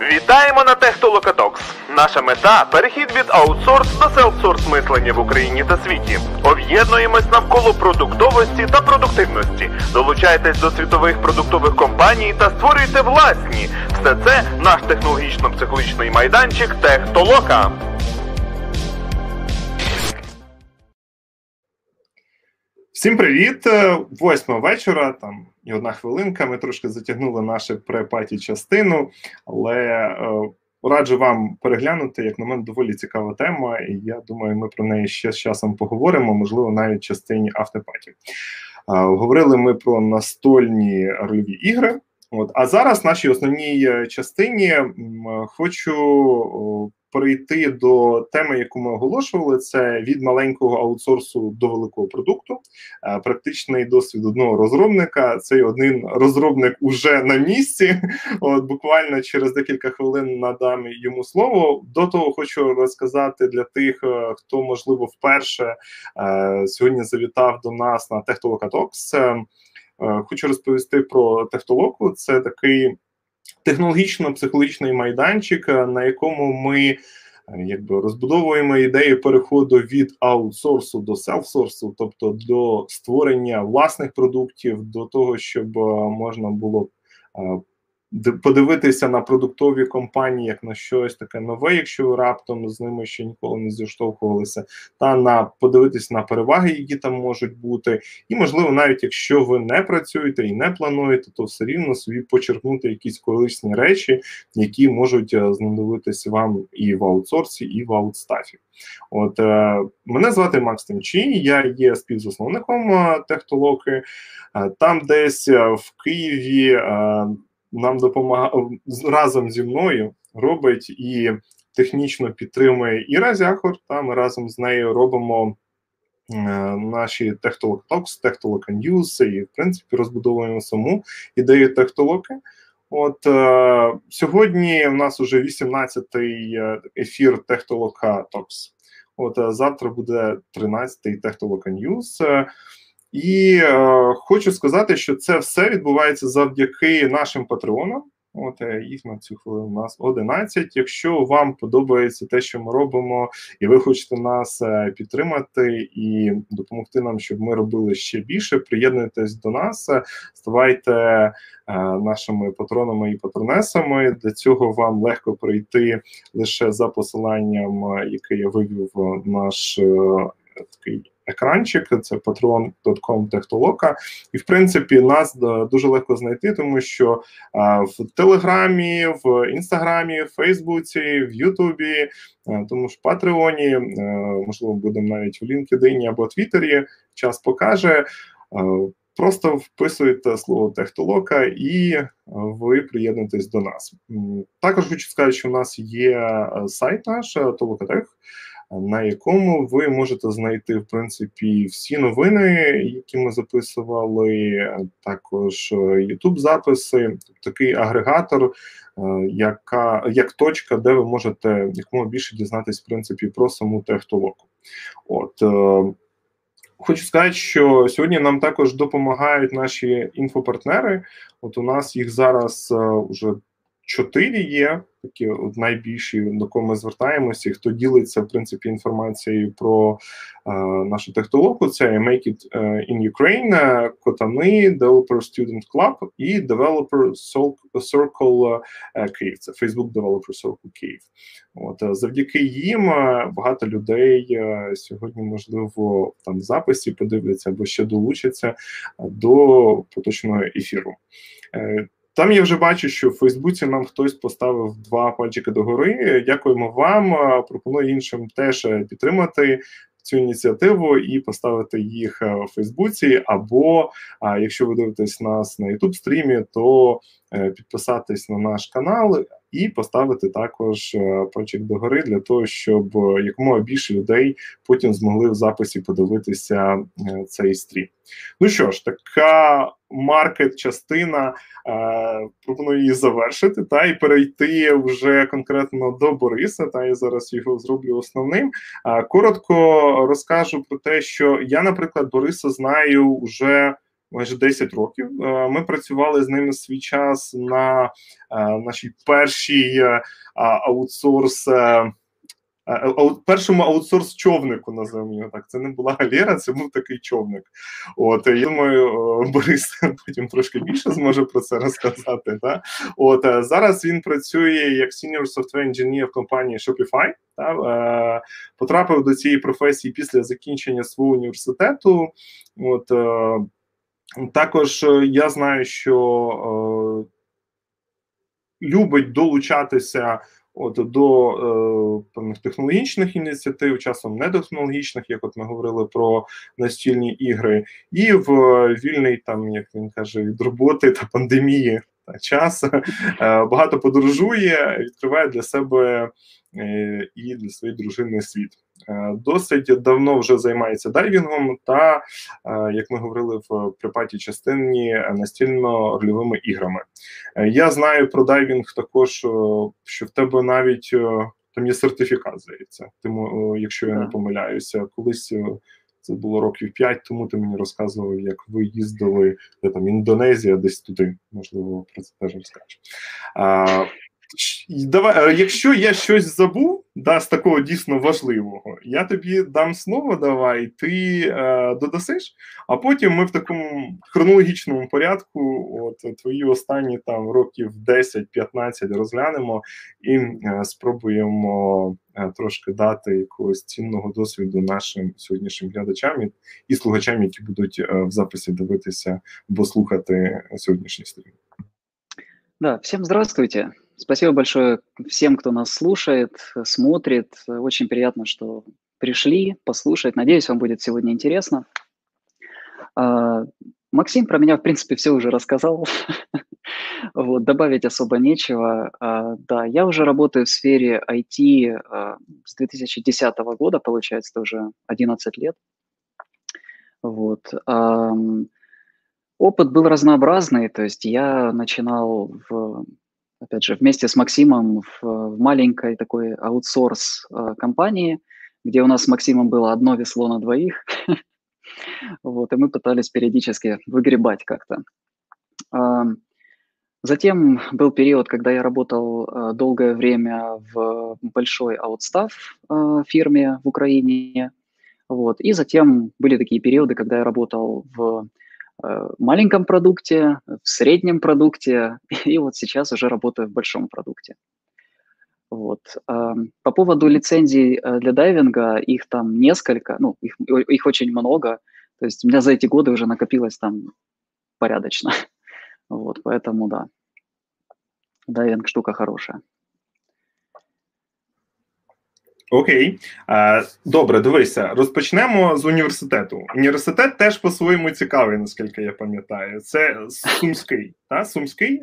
Вітаємо на Технолокатокс. Наша мета перехід від аутсорс до селфсорс мислення в Україні та світі. Об'єднуємось навколо продуктовості та продуктивності. Долучайтесь до світових продуктових компаній та створюйте власні. Все це наш технологічно-психологічний майданчик Техтолока. Всім привіт! Е, восьма вечора. Там і одна хвилинка. Ми трошки затягнули нашу препаті частину, але е, раджу вам переглянути, як на мене, доволі цікава тема, і я думаю, ми про неї ще з часом поговоримо, можливо, навіть частині автопаті. Е, говорили ми про настольні рольові ігри. От, а зараз в нашій основній е, частині м, хочу перейти до теми, яку ми оголошували, це від маленького аутсорсу до великого продукту. Е, практичний досвід одного розробника. Цей один розробник уже на місці. От буквально через декілька хвилин надам йому слово. До того хочу розказати для тих, е, хто можливо вперше е, сьогодні завітав до нас на Техтолокатокс. Хочу розповісти про Техтолоку. Це такий технологічно-психологічний майданчик, е, на якому ми е, якби розбудовуємо ідею переходу від аутсорсу до селфсорсу, тобто до створення власних продуктів, до того, щоб е, можна було подивитися на продуктові компанії як на щось таке нове, якщо ви раптом з ними ще ніколи не зіштовхувалися, та на подивитися на переваги, які там можуть бути, і можливо, навіть якщо ви не працюєте і не плануєте, то все рівно собі почерпнути якісь корисні речі, які можуть е, знадобитися вам і в аутсорсі, і в аутстафі. От е, мене звати Макс Тимчі, я є співзасновником е, Техтолоки. Е, там десь е, в Києві. Нам допомагає разом зі мною робить і технічно підтримує Іра Зяхор. Та ми разом з нею робимо е, наші Техтолок Talks, Техтолока News і, в принципі, розбудовуємо саму ідею Техтолоки. От е, сьогодні у нас вже 18-й е, ефір Техтолока Talks. От е, завтра буде 13-й Техтолока News. І е, хочу сказати, що це все відбувається завдяки нашим патреонам. От е, їх на цю хвилину у нас 11. Якщо вам подобається те, що ми робимо, і ви хочете нас е, підтримати і допомогти нам, щоб ми робили ще більше, приєднуйтесь до нас, ставайте е, нашими патронами і патронесами. Для цього вам легко пройти лише за посиланням, яке я вивів наш такий екранчик, це patron.com технолока. І в принципі нас дуже легко знайти, тому що в Телеграмі, в Інстаграмі, в Фейсбуці, в Ютубі, тому ж в Патреоні, можливо, будемо навіть в LinkedIn або Твіттері, час покаже. Просто вписуєте слово технолока і ви приєднуєтесь до нас. Також хочу сказати, що у нас є сайт наш Толокатех на якому ви можете знайти в принципі всі новини, які ми записували, також youtube е, записи, такий агрегатор, е, яка як точка, де ви можете якомога більше дізнатись в принципі про саму технологію. От е, Хочу сказати, що сьогодні нам також допомагають наші інфопартнери. От у нас їх зараз вже чотири є такі найбільші, до кого ми звертаємося, хто ділиться в принципі інформацією про е, нашу технологію, це Make It е, in Ukraine, Котани, Developer Student Club і Developer Circle е, Київ. Це Facebook Developer Circle Київ. От е, завдяки їм багато людей сьогодні, можливо, там в записі подивляться або ще долучаться до поточного ефіру. Там я вже бачу, що в Фейсбуці нам хтось поставив два пальчики догори. Дякуємо вам. Пропоную іншим теж підтримати цю ініціативу і поставити їх в Фейсбуці. Або якщо ви дивитесь нас на youtube стрімі, то е, підписатись на наш канал і поставити також е, пальчик догори для того, щоб якомога більше людей потім змогли в записі подивитися е, цей стрім. Ну що ж, така маркет-частина. Е, пропоную її завершити та і перейти вже конкретно до Бориса. Та я зараз його зроблю основним. Коротко розкажу про те, що я, наприклад, Бориса знаю вже майже 10 років. Ми працювали з ними свій час на нашій першій аутсорс. Першому аутсорс човнику називаємо його так. Це не була галера, це був такий човник. От я думаю, Борис потім трошки більше зможе про це розказати. Та? От зараз він працює як senior software engineer в компанії Shopify. Та? Е, потрапив до цієї професії після закінчення свого університету. От е, також я знаю, що е, любить долучатися от до е, певних технологічних ініціатив, часом недотехнологічних, як от ми говорили про настільні ігри, і в вільний там, як він каже, від роботи та пандемії час е, багато подорожує, відкриває для себе е, і для своєї дружини світ. Е, досить давно вже займається дайвінгом, та е, як ми говорили в припаті частині настільно-рольовими іграми. Е, я знаю про дайвінг також, що в тебе навіть там є сертифікат, здається. Тому, якщо я не помиляюся, колись. Це було років п'ять, тому ти мені розказував, як ви їздили де там Індонезія, десь туди, можливо, про це теж розкажеш. Давай, якщо я щось забув, да, з такого дійсно важливого, я тобі дам слово, давай, ти е, додасиш, а потім ми в такому хронологічному порядку от твої останні там років 10-15 розглянемо і е, спробуємо е, трошки дати якогось цінного досвіду нашим сьогоднішнім глядачам і, і слухачам, які будуть е, в записі дивитися або слухати сьогоднішній стрім. Да, всем здравствуйте. Спасибо большое всем, кто нас слушает, смотрит. Очень приятно, что пришли послушать. Надеюсь, вам будет сегодня интересно. А, Максим про меня, в принципе, все уже рассказал. вот, добавить особо нечего. А, да, я уже работаю в сфере IT а, с 2010 года, получается, уже 11 лет. Вот. Опыт был разнообразный, то есть я начинал в опять же, вместе с Максимом в, в маленькой такой аутсорс э, компании, где у нас с Максимом было одно весло на двоих. Вот, и мы пытались периодически выгребать как-то. Затем был период, когда я работал э, долгое время в большой аутстав э, фирме в Украине. Вот. И затем были такие периоды, когда я работал в маленьком продукте, в среднем продукте, и вот сейчас уже работаю в большом продукте. Вот. По поводу лицензий э, для дайвинга, их там несколько, ну, их, их очень много, то есть у меня за эти годы уже накопилось там порядочно. Вот, поэтому да, дайвинг штука хорошая. Окей, добре, дивися, розпочнемо з університету. Університет теж по-своєму цікавий, наскільки я пам'ятаю. Це Сумський, так? Сумський?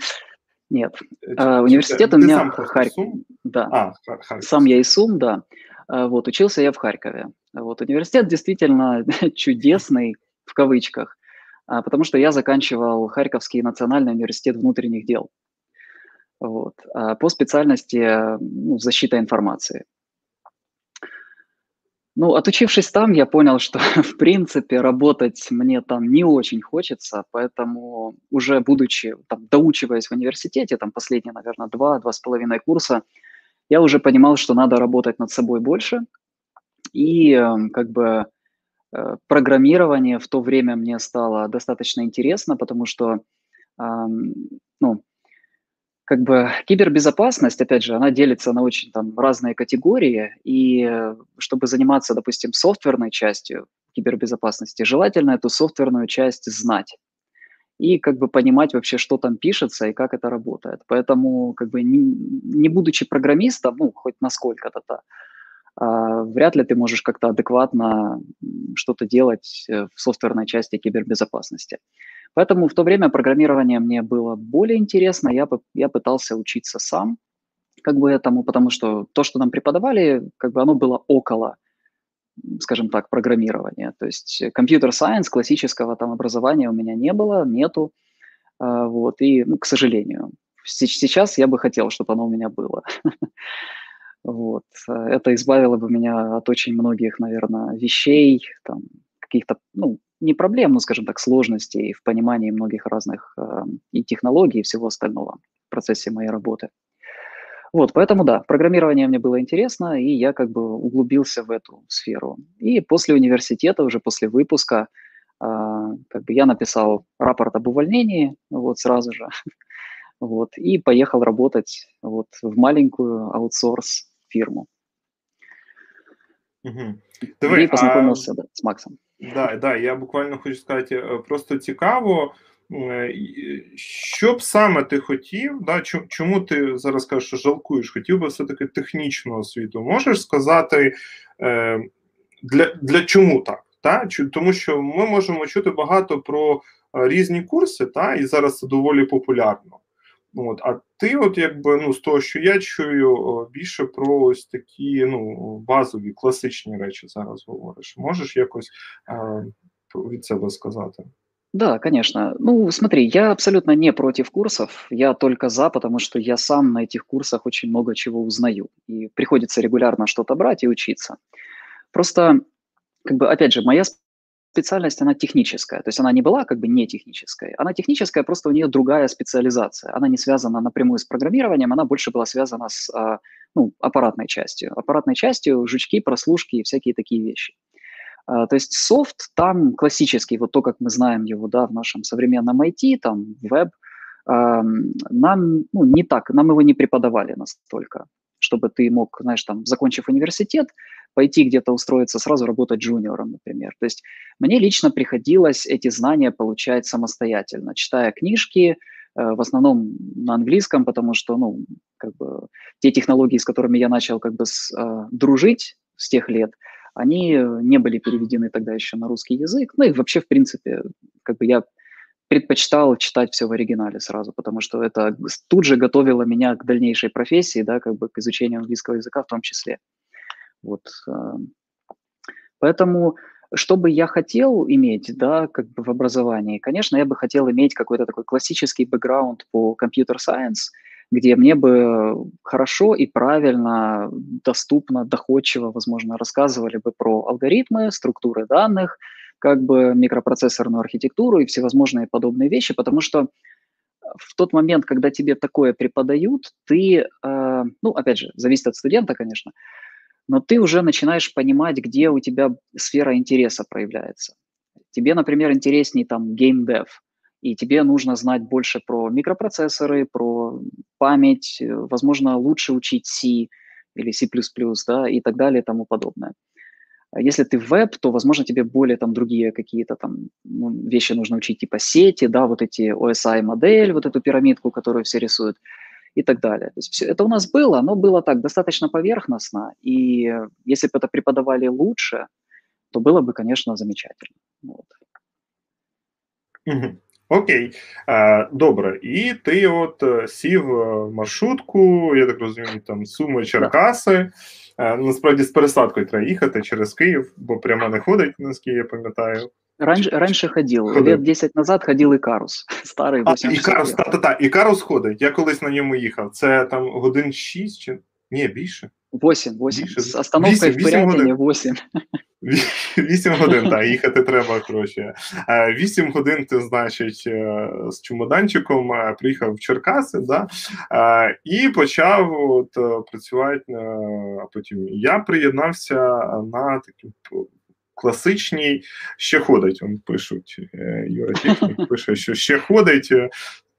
Нет. А, университет у меня Харьков. Да. А, Харьков. Сам я из Сум, да. Вот, учился я в Харькове. Вот, университет действительно чудесный, в кавычках, потому что я заканчивал Харьковский национальный университет внутренних дел. Вот, по специальности ну, защита информации. Ну, отучившись там, я понял, что, в принципе, работать мне там не очень хочется, поэтому уже будучи, там, доучиваясь в университете, там, последние, наверное, два, два с половиной курса, я уже понимал, что надо работать над собой больше, и эм, как бы э, программирование в то время мне стало достаточно интересно, потому что, ну, как бы кибербезопасность, опять же, она делится на очень там разные категории, и э, чтобы заниматься, допустим, софтверной частью кибербезопасности, желательно эту софтверную часть знать и как бы понимать вообще, что там пишется и как это работает. Поэтому, как бы не, не будучи программистом, ну, хоть насколько-то, -то, а, вряд ли ты можешь как-то адекватно что-то делать э, в софтверной части кибербезопасности. Поэтому в то время программирование мне было более интересно, я, я пытался учиться сам, как бы этому, потому что то, что нам преподавали, как бы оно было около, скажем так, программирования. То есть компьютер-сайенс, классического там образования у меня не было, нету, а, вот, и, ну, к сожалению. Сейчас я бы хотел, чтобы оно у меня было. Вот. Это избавило бы меня от очень многих, наверное, вещей, там, каких-то, ну, не проблем, но, скажем так, сложностей в понимании многих разных э, и технологий, и всего остального в процессе моей работы. Вот, поэтому да, программирование мне было интересно, и я как бы углубился в эту сферу. И после университета, уже после выпуска, э, как бы я написал рапорт об увольнении, вот сразу же, вот, и поехал работать вот в маленькую аутсорс фирму. Угу. Давай, і познайомився а... з Максом. Да, да, я буквально хочу сказати, просто цікаво, що б саме ти хотів, да, чому ти зараз кажеш, що жалкуєш, хотів би все-таки технічну освіту. Можеш сказати, е, для для чому так? Та? Тому що ми можемо чути багато про різні курси, та, і зараз це доволі популярно. От, А ти, от якби ну з того, що я чую, більше про ось такі ну базові класичні речі зараз говориш. Можеш якось е, від себе сказати? Да, конечно. Ну, смотри, я абсолютно не против курсов, я только за, потому что я сам на этих курсах очень много чего узнаю, и приходится регулярно что-то брать и учиться. Просто, как бы, опять же, моя специальность, она техническая, то есть она не была как бы не технической, она техническая, просто у нее другая специализация, она не связана напрямую с программированием, она больше была связана с а, ну, аппаратной частью, аппаратной частью, жучки, прослушки и всякие такие вещи. А, то есть софт там классический, вот то, как мы знаем его, да, в нашем современном IT, там, веб, нам ну, не так, нам его не преподавали настолько, чтобы ты мог, знаешь, там, закончив университет, пойти где-то устроиться, сразу работать джуниором, например. То есть мне лично приходилось эти знания получать самостоятельно, читая книжки, э, в основном на английском, потому что, ну, как бы те технологии, с которыми я начал как бы с, э, дружить с тех лет, они не были переведены тогда еще на русский язык. Ну и вообще, в принципе, как бы я предпочитал читать все в оригинале сразу, потому что это тут же готовило меня к дальнейшей профессии, да, как бы к изучению английского языка в том числе. Вот. Э, поэтому, что бы я хотел иметь, да, как бы в образовании, конечно, я бы хотел иметь какой-то такой классический бэкграунд по компьютер сайенс, где мне бы хорошо и правильно, доступно, доходчиво, возможно, рассказывали бы про алгоритмы, структуры данных, как бы микропроцессорную архитектуру и всевозможные подобные вещи, потому что в тот момент, когда тебе такое преподают, ты, э, ну, опять же, зависит от студента, конечно, но ты уже начинаешь понимать, где у тебя сфера интереса проявляется. Тебе, например, интереснее там геймдев, и тебе нужно знать больше про микропроцессоры, про память, э, возможно, лучше учить C или C++, да, и так далее и тому подобное. А если ты веб, то, возможно, тебе более там другие какие-то там ну, вещи нужно учить, типа сети, да, вот эти OSI-модель, вот эту пирамидку, которую все рисуют и так далее. То есть все это у нас было, но было так достаточно поверхностно, и если бы это преподавали лучше, то было бы, конечно, замечательно. Вот. Окей, добре. І ти от е, сів в маршрутку, я так розумію, там Суми Черкаси. Насправді з пересадкою треба їхати через Київ, бо прямо не ходить, наскільки я пам'ятаю. Раньше, раньше ходил. ходив. Лет 10 назад ходил Икарус. Старий 8 А, Ікарус, та, та, та, Ікарус ходить. Я колись на ньому їхав. Це там годин 6 чи. Ні, більше. 8, 8. Більше. З остановкою 8, в Пирятині 8. 8 годин, так, їхати треба, коротше. 8 годин ти, значить, е, з чемоданчиком е, приїхав в Черкаси, да, і почав от, е, працювати. А потім я приєднався на такі класичній ще ходить. Он пишуть Юра Тіхнік пише, що ще ходить.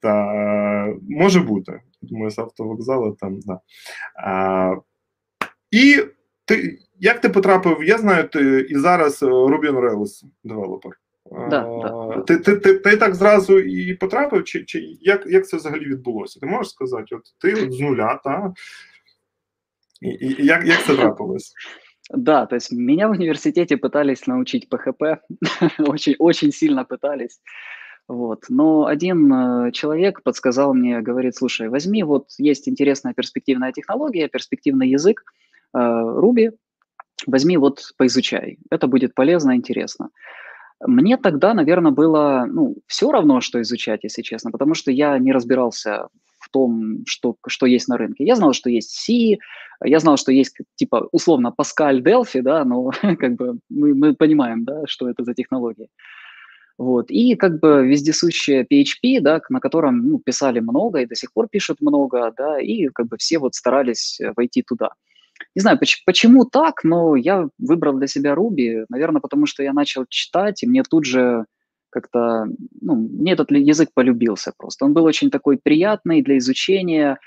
Та може бути. Думаю, з автовокзалу там, да. А, І ти як ти потрапив? Я знаю, ти і зараз Ruby on Rails девелопер. Да, да. Ти ти, ти, ти так зразу і потрапив, чи чи як як це взагалі відбулося? Ти можеш сказати, от ти от з нуля, та? І, і як, як це трапилось? Да, то есть меня в университете пытались научить PHP, очень, очень сильно пытались. Вот. Но один э, человек подсказал мне, говорит, слушай, возьми, вот есть интересная перспективная технология, перспективный язык, э, Ruby, возьми вот поизучай, это будет полезно, интересно. Мне тогда, наверное, было ну, все равно, что изучать, если честно, потому что я не разбирался в том, что, что есть на рынке. Я знал, что есть C, я знал, что есть, типа, условно, Pascal, Delphi, да, но как бы мы, мы понимаем, да, что это за технологии. Вот. И как бы вездесущее PHP, да, на котором ну, писали много и до сих пор пишут много, да, и как бы все вот старались э, войти туда. Не знаю, почему, почему так, но я выбрал для себя Ruby, наверное, потому что я начал читать, и мне тут же как-то, ну, мне этот язык полюбился просто. Он был очень такой приятный для изучения,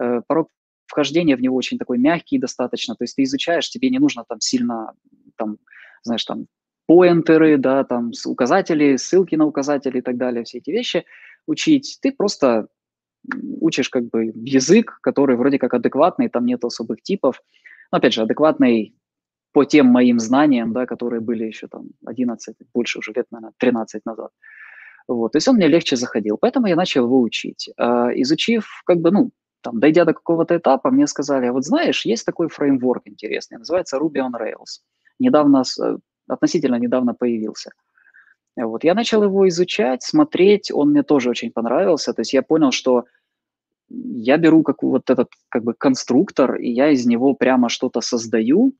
э, порог вхождения в него очень такой мягкий достаточно, то есть ты изучаешь, тебе не нужно там сильно, там, знаешь, там, поинтеры, да, там, указатели, ссылки на указатели и так далее, все эти вещи учить. Ты просто учишь как бы язык, который вроде как адекватный, там нет особых типов. Но, опять же, адекватный по тем моим знаниям, да, которые были еще там 11, больше уже лет, наверное, 13 назад. Вот, то есть он мне легче заходил, поэтому я начал его учить. А, изучив, как бы, ну, там, дойдя до какого-то этапа, мне сказали, вот знаешь, есть такой фреймворк интересный, называется Ruby on Rails. Недавно, э, относительно недавно появился. Вот, я начал его изучать, смотреть, он мне тоже очень понравился, то есть я понял, что я беру как вот этот как бы конструктор, и я из него прямо что-то создаю,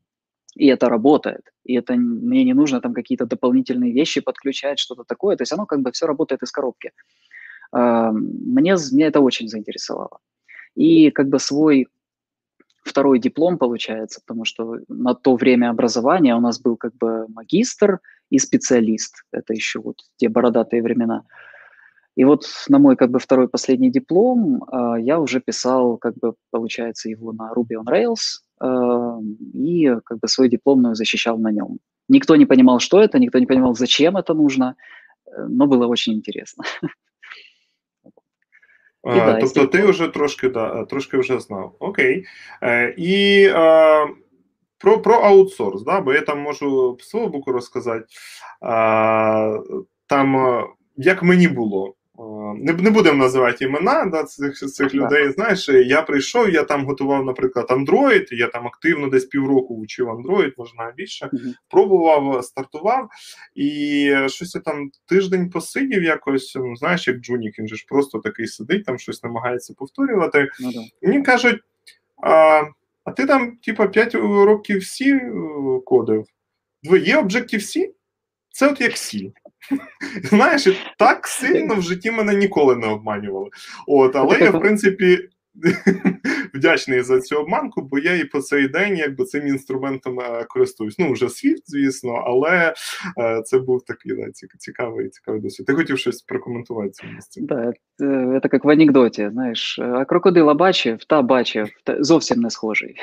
и это работает. И это мне не нужно там какие-то дополнительные вещи подключать, что-то такое. То есть оно как бы все работает из коробки. Мне, меня это очень заинтересовало. И как бы свой второй диплом получается, потому что на то время образования у нас был как бы магистр и специалист. Это еще вот те бородатые времена. И вот на мой как бы второй последний диплом э, я уже писал, как бы получается, его на Ruby on Rails э, и как бы свою дипломную защищал на нем. Никто не понимал, что это, никто не понимал, зачем это нужно, э, но было очень интересно. А, тобто ти вже трошки да, трошки вже знав. Окей. Е, І е, про про аутсорс, да, бо я там можу свого боку розказати. Е, Там як мені було. Не не будемо називати імена да, цих цих людей. Знаєш, я прийшов, я там готував, наприклад, Android, я там активно десь півроку вчив Android, можна більше. Mm-hmm. Пробував, стартував, і щось я там тиждень посидів якось. Ну, знаєш, як Джунік, він же ж просто такий сидить, там щось намагається повторювати. Mm-hmm. Мені кажуть: а а ти там, типа, 5 років всі е, кодив? Є Objective-C? Це от як C. Знаєш, так сильно в житті мене ніколи не обманювали. От, Але я, в принципі, вдячний за цю обманку, бо я і по цей день якби цим інструментом е, користуюсь. Ну, вже Swift, звісно, але е, це був такий да, цікавий цікавий досвід. Ти хотів щось прокоментувати цьому місці? Да, це як в анекдоті, знаєш, а крокодила бачив, та бачив, та зовсім не схожий.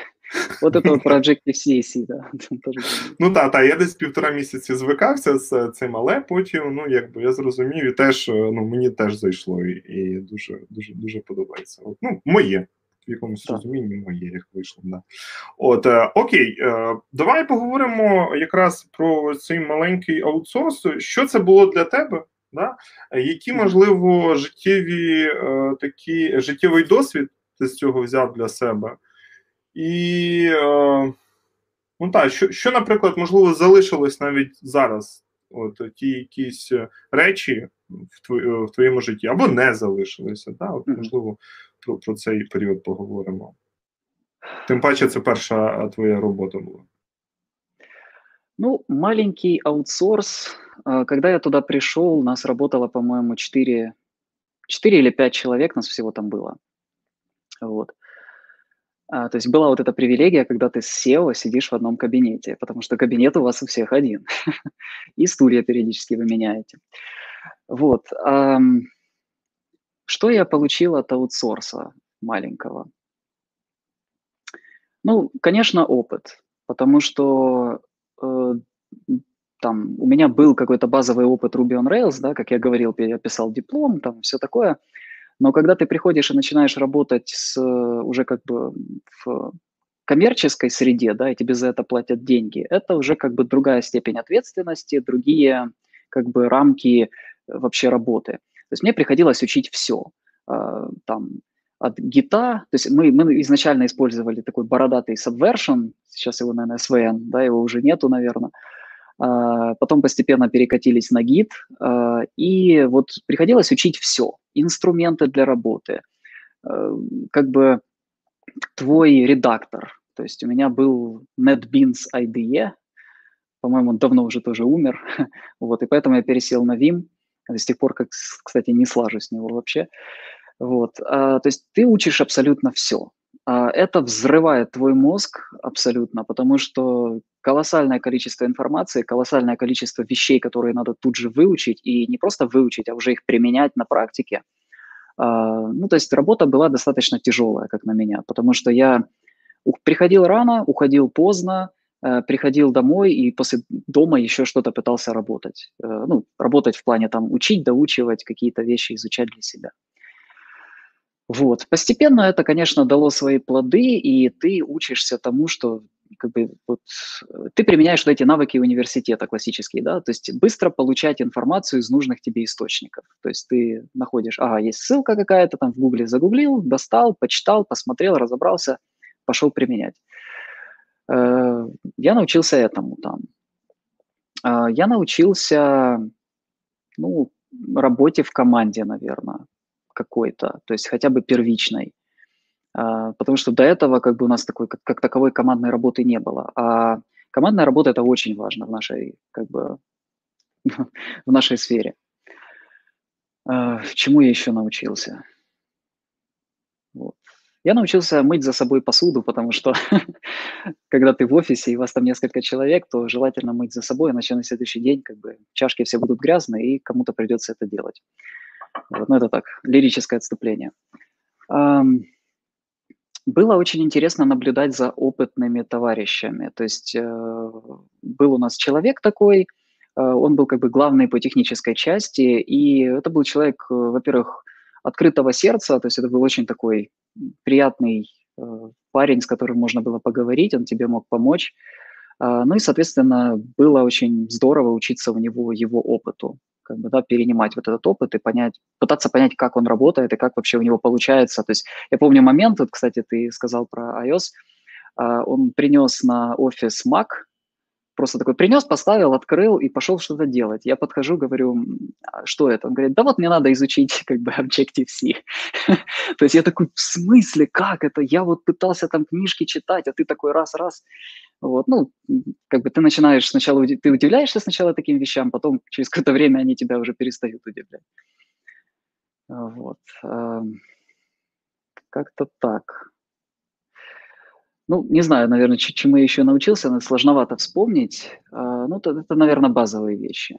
От це про Objective-C, да. Ну так, та, я десь півтора місяці звикався з цим, але потім, ну, якби я зрозумів, і теж ну, мені теж зайшло, і, і дуже дуже дуже подобається. От, ну, моє. В якомусь розумінні моє, як вийшло. Да. От, е, Окей, е, давай поговоримо якраз про цей маленький аутсорс. Що це було для тебе? Да? Які, можливо, життєві е, такі життєвий досвід ти з цього взяв для себе? І е, ну так, що, що, наприклад, можливо, залишилось навіть зараз, от ті якісь речі в в твоєму житті, або не залишилися. Да? От, Можливо, про, про цей період поговоримо. Тим паче, це перша твоя робота була. Ну, маленький аутсорс. Когда я туда пришел, нас работало, по-моему, 4, 4 или 5 человек, нас всего там было. Вот. А, то есть была вот эта привилегия, когда ты с SEO сидишь в одном кабинете, потому что кабинет у вас у всех один. И стулья периодически вы меняете. Вот. Что я получил от аутсорса маленького? Ну, конечно, опыт, потому что э, там у меня был какой-то базовый опыт Ruby on Rails, да, как я говорил, я писал диплом, там все такое – но когда ты приходишь и начинаешь работать с, уже как бы в коммерческой среде, да, и тебе за это платят деньги, это уже как бы другая степень ответственности, другие как бы рамки вообще работы. То есть мне приходилось учить все. А, там от гита, то есть мы, мы изначально использовали такой бородатый Subversion, сейчас его, наверное, SVN, да, его уже нету, наверное, а, потом постепенно перекатились на гид, а, и вот приходилось учить все, инструменты для работы, как бы твой редактор, то есть у меня был NetBeans IDE, по-моему, он давно уже тоже умер, вот, и поэтому я пересел на Vim, С тех пор, как, кстати, не слажу с него вообще. Вот. А, то есть ты учишь абсолютно все. А, это взрывает твой мозг абсолютно, потому что колоссальное количество информации, колоссальное количество вещей, которые надо тут же выучить, и не просто выучить, а уже их применять на практике. А, ну, то есть работа была достаточно тяжелая, как на меня, потому что я приходил рано, уходил поздно, приходил домой и после дома еще что-то пытался работать. Э, ну, работать в плане там учить, доучивать какие-то вещи, изучать для себя. Вот. Постепенно это, конечно, дало свои плоды, и ты учишься тому, что как бы, вот, ты применяешь вот эти навыки университета классические, да, то есть быстро получать информацию из нужных тебе источников. То есть ты находишь, ага, есть ссылка какая-то, там в гугле загуглил, достал, почитал, посмотрел, разобрался, пошел применять. Э, я научился этому там. Э, я научился, ну, работе в команде, наверное какой-то, то есть хотя бы первичной. А, потому что до этого как бы у нас такой, как, как таковой командной работы не было. А командная работа – это очень важно в нашей, как бы, в нашей сфере. А, чему я еще научился? Я научился мыть за собой посуду, потому что когда ты в офисе и вас там несколько человек, то желательно мыть за собой, иначе на следующий день как бы чашки все будут грязные, и кому-то придется это делать. Вот, ну, это так, лирическое отступление. Было очень интересно наблюдать за опытными товарищами. То есть э, был у нас человек такой, э, он был как бы главный по технической части, и это был человек, э, во-первых, открытого сердца, то есть это был очень такой приятный парень, с которым можно было поговорить, он тебе мог помочь. А, ну и, соответственно, было очень здорово учиться у него его опыту как бы, да, перенимать вот этот опыт и понять, пытаться понять, как он работает и как вообще у него получается. То есть я помню момент, вот, кстати, ты сказал про iOS, а, он принес на офис Mac, просто такой принес, поставил, открыл и пошел что-то делать. Я подхожу, говорю, «А что это? Он говорит, да вот мне надо изучить как бы Objective-C. То есть я такой, в смысле, как это? Я вот пытался там книжки читать, а ты такой раз-раз. Вот, ну, как бы ты начинаешь сначала, ты удивляешься сначала таким вещам, потом через какое-то время они тебя уже перестают удивлять. Вот. Как-то так. Ну, не знаю, наверное, чему я еще научился, но сложновато вспомнить. Ну, это, это наверное, базовые вещи.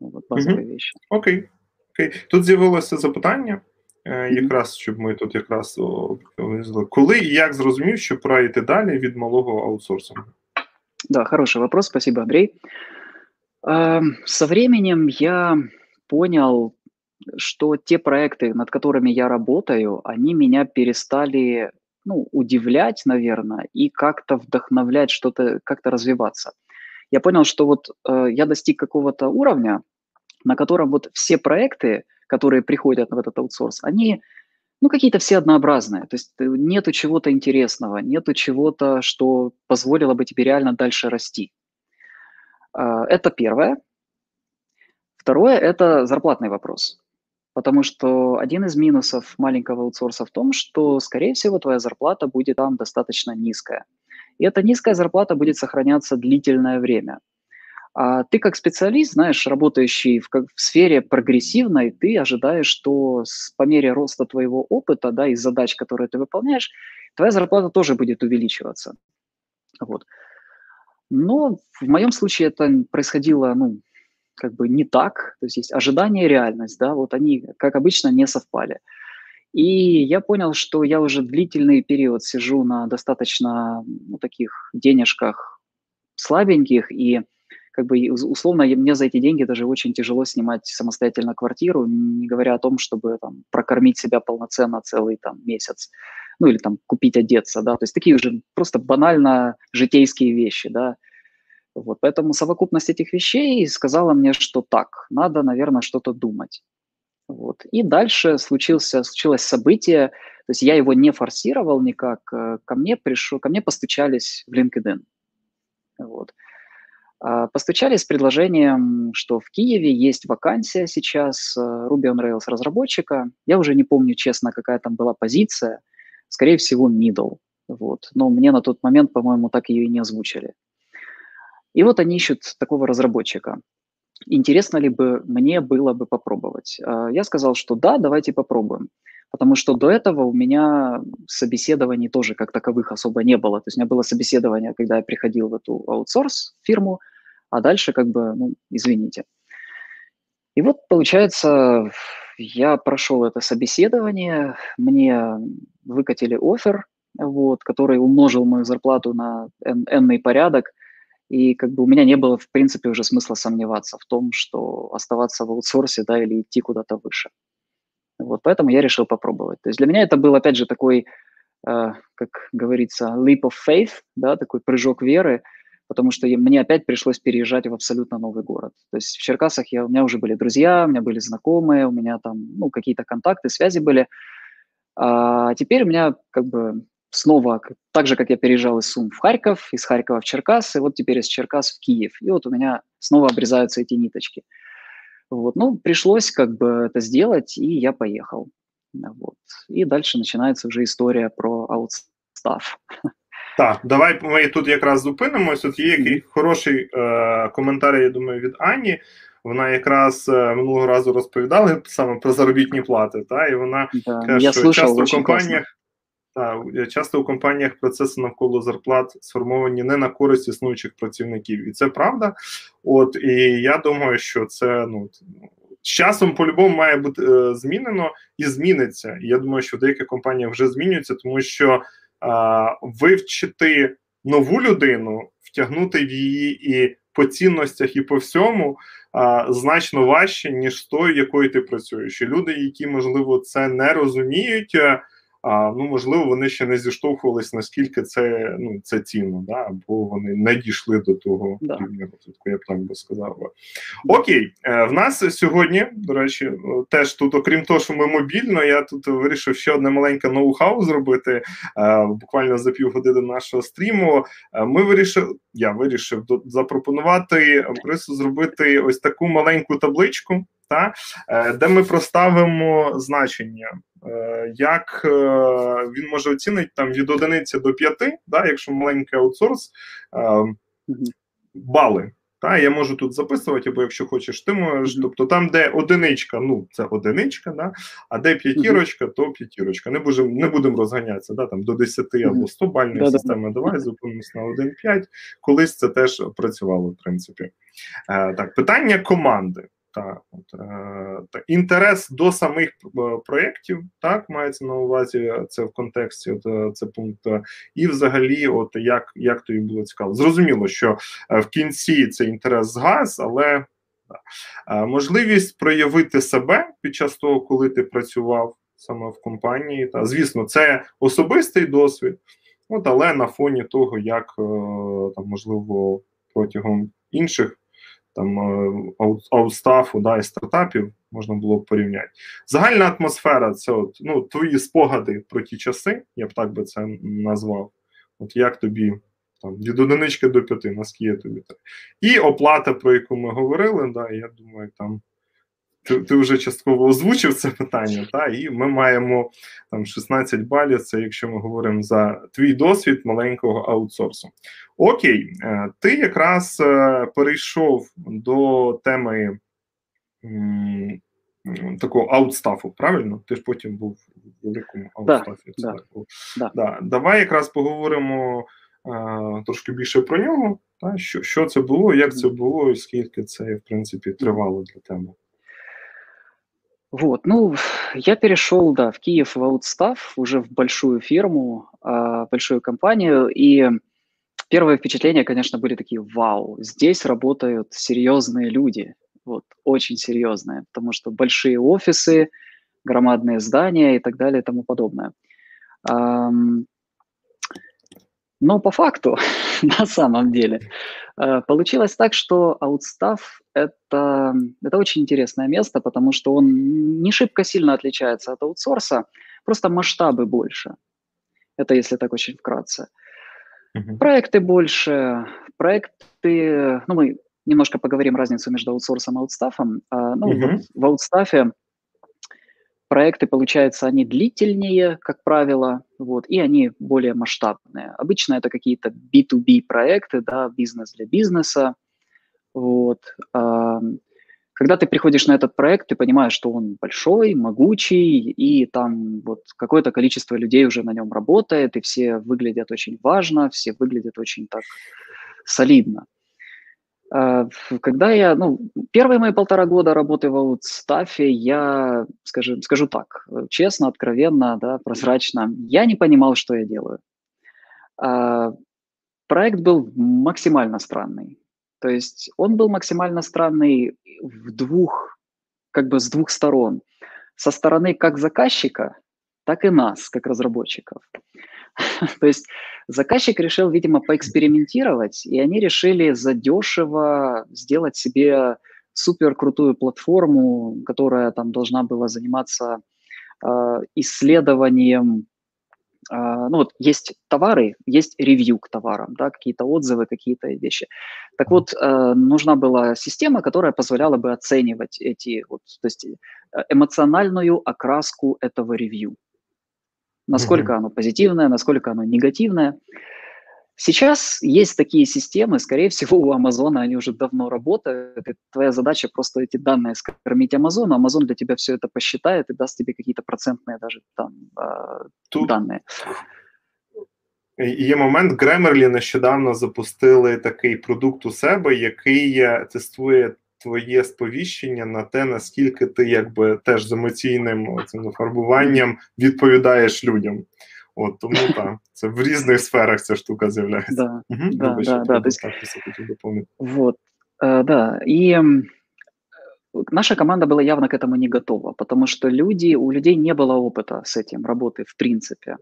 Вот, базові угу. вещи. Окей. Окей. Тут з'явилося запитання. Якраз щоб ми тут якраз коли і як зрозумів, що пора йти далі від малого аутсорсингу? Да, хороший вопрос, спасибо, Андрей. Со временем я понял, что те проекты, над которыми я работаю, они меня перестали ну, удивлять, наверное, и как-то вдохновлять что-то, как-то развиваться. Я понял, что вот э, я достиг какого-то уровня, на котором вот все проекты, которые приходят в этот аутсорс, они ну, какие-то все однообразные. То есть э, нету чего-то интересного, нету чего-то, что позволило бы тебе реально дальше расти. А, это первое. Второе – это зарплатный вопрос. Потому что один из минусов маленького аутсорса в том, что, скорее всего, твоя зарплата будет там достаточно низкая. И эта низкая зарплата будет сохраняться длительное время – а ты как специалист, знаешь, работающий в, как, в сфере прогрессивной, ты ожидаешь, что с, по мере роста твоего опыта, да, и задач, которые ты выполняешь, твоя зарплата тоже будет увеличиваться. Вот. Но в моем случае это происходило, ну, как бы не так, то есть есть ожидание и реальность, да, вот они, как обычно, не совпали. И я понял, что я уже длительный период сижу на достаточно ну, таких денежках слабеньких, и как бы условно мне за эти деньги даже очень тяжело снимать самостоятельно квартиру, не говоря о том, чтобы там прокормить себя полноценно целый там месяц, ну или там купить одеться, да, то есть такие уже просто банально житейские вещи, да. Вот, поэтому совокупность этих вещей сказала мне, что так, надо, наверное, что-то думать. Вот. И дальше случился, случилось событие, то есть я его не форсировал никак, э, ко мне пришел, ко мне постучались в LinkedIn. Вот. А, постучали с предложением, что в Киеве есть вакансия сейчас э, Ruby on Rails разработчика. Я уже не помню, честно, какая там была позиция. Скорее всего, middle. Вот. Но мне на тот момент, по-моему, так ее и не озвучили. И вот они ищут такого разработчика. интересно ли бы мне было бы попробовать. А, я сказал, что да, давайте попробуем. Потому что до этого у меня собеседований тоже как таковых особо не было. То есть у меня было собеседование, когда я приходил в эту аутсорс фирму, а дальше как бы, ну, извините. И вот, получается, я прошел это собеседование, мне выкатили офер, вот, который умножил мою зарплату на n порядок, и как бы у меня не было, в принципе, уже смысла сомневаться в том, что оставаться в аутсорсе, да, или идти куда-то выше. Вот поэтому я решил попробовать. То есть для меня это был, опять же, такой, э, как говорится, leap of faith, да, такой прыжок веры, потому что мне опять пришлось переезжать в абсолютно новый город. То есть в Черкасах я, у меня уже были друзья, у меня были знакомые, у меня там ну, какие-то контакты, связи были. А теперь у меня как бы снова, так же, как я переезжал из Сум в Харьков, из Харькова в Черкас, и вот теперь из Черкас в Киев. И вот у меня снова обрезаются эти ниточки. Вот, ну, пришлось как бы это сделать, и я поехал. Вот. І далі починається вже історія про аутстав. Так, давай ми тут якраз зупинимось. Тут є який хороший е, коментар, я думаю, від Ані. Вона якраз е, минулого разу розповідала саме про заробітні плати. Та, І вона да, каже, що часто в компаніях Та, часто у компаніях процеси навколо зарплат сформовані не на користь існуючих працівників. І це правда. От І я думаю, що це ну. З часом по-любому має бути е, змінено і зміниться. І я думаю, що деякі компанії вже змінюються, тому що вивчити нову людину, втягнути в її і по цінностях, і по всьому значно важче, ніж з тою, якою ти працюєш. І люди, які можливо це не розуміють. А ну можливо, вони ще не зіштовхувались, наскільки це ну це цінно, да або вони не дійшли до того да. рівня розвитку, я б так би сказав. Окей, е, в нас сьогодні, до речі, теж тут, окрім того, що ми мобільно, я тут вирішив ще одне маленьке ноу-хау зробити е, буквально за півгодини нашого стріму. Е, ми вирішили, я вирішив запропонувати Брису зробити ось таку маленьку табличку, та де ми проставимо значення. Е, як е, він може оцінити там від одиниці до п'яти, да, якщо маленький аутсорс, е, бали. Та, я можу тут записувати, або якщо хочеш, ти можеш. Тобто там, де одиничка, ну це одиничка, да, а де п'ятірочка, то п'ятірочка. Не будемо не будемо розганятися да, там, до 10 або 100 бальної системи. Давай зупинимось на 1-5. Колись це теж працювало, в принципі. Е, Так, питання команди. Та, от, е, інтерес до самих е, проєктів, так мається на увазі це в контексті от, е, це пункт. І взагалі, от як як тобі було цікаво. Зрозуміло, що в кінці це інтерес з газ, але да. можливість проявити себе під час того, коли ти працював саме в компанії. Та звісно, це особистий досвід, от але на фоні того, як там можливо протягом інших там е, аутстафу да, і стартапів можна було б порівняти. Загальна атмосфера це от, ну, твої спогади про ті часи, я б так би це назвав. От як тобі там від одинички до п'яти, наскільки тобі так. І оплата, про яку ми говорили, да, я думаю, там ти ти вже частково озвучив це питання, та і ми маємо там 16 балів. Це якщо ми говоримо за твій досвід маленького аутсорсу. Окей, е, ти якраз е, перейшов до теми м, такого аутстафу, правильно? Ти ж потім був в великому аутстафі. Да, да, да. Да. Давай якраз поговоримо а, е, трошки більше про нього. Та, що що це було, як це було, і скільки це в принципі тривало для тебе. Вот, ну, я перешел, да, в Киев в аутстав, уже в большую фирму, э, большую компанию, и первые впечатления, конечно, были такие, вау, здесь работают серьезные люди, вот, очень серьезные, потому что большие офисы, громадные здания и так далее и тому подобное. Но по факту, на самом деле, Э, получилось так, что аутстав это, это очень интересное место, потому что он не шибко сильно отличается от аутсорса, просто масштабы больше. Это если так очень вкратце. Uh-huh. Проекты больше, проекты, ну мы немножко поговорим разницу между аутсорсом и аутстафом. А, ну, uh-huh. вот в аутстафе проекты, получается, они длительнее, как правило, вот, и они более масштабные. Обычно это какие-то B2B проекты, да, бизнес для бизнеса, вот. когда ты приходишь на этот проект, ты понимаешь, что он большой, могучий, и там вот какое-то количество людей уже на нем работает, и все выглядят очень важно, все выглядят очень так солидно. А, когда я, ну, первые мои полтора года работы в аутстафе, я, скажу, скажу так, честно, откровенно, да, прозрачно, я не понимал, что я делаю. А, проект был максимально странный. То есть он был максимально странный в двух, как бы с двух сторон. Со стороны как заказчика, так и нас, как разработчиков. То есть заказчик решил, видимо, поэкспериментировать, и они решили задешево сделать себе супер крутую платформу, которая там должна была заниматься э, исследованием ну вот есть товары, есть ревью к товарам, да, какие-то отзывы, какие-то вещи. Так вот, э, нужна была система, которая позволяла бы оценивать эти, вот, то есть э, эмоциональную окраску этого ревью. Насколько mm-hmm. оно позитивное, насколько оно негативное. Сейчас есть такие системы, скорее всего, у Амазона они уже давно работают. И твоя задача просто эти данные скормить Амазону. Амазон для тебя все это посчитает и даст тебе какие-то процентные даже там Тут данные. Є момент, Grammarly нещодавно запустили такий продукт у себе, який тестує твоє сповіщення на те, наскільки ти якби теж з емоційним цим фарбуванням відповідаєш людям. От тому так, це в різних сферах ця штука з'являється. Да, угу, да, да, да, то есть, вот, э, да, и наша команда была явно к этому не готова, потому что люди, у людей не было опыта с этим работы в принципе.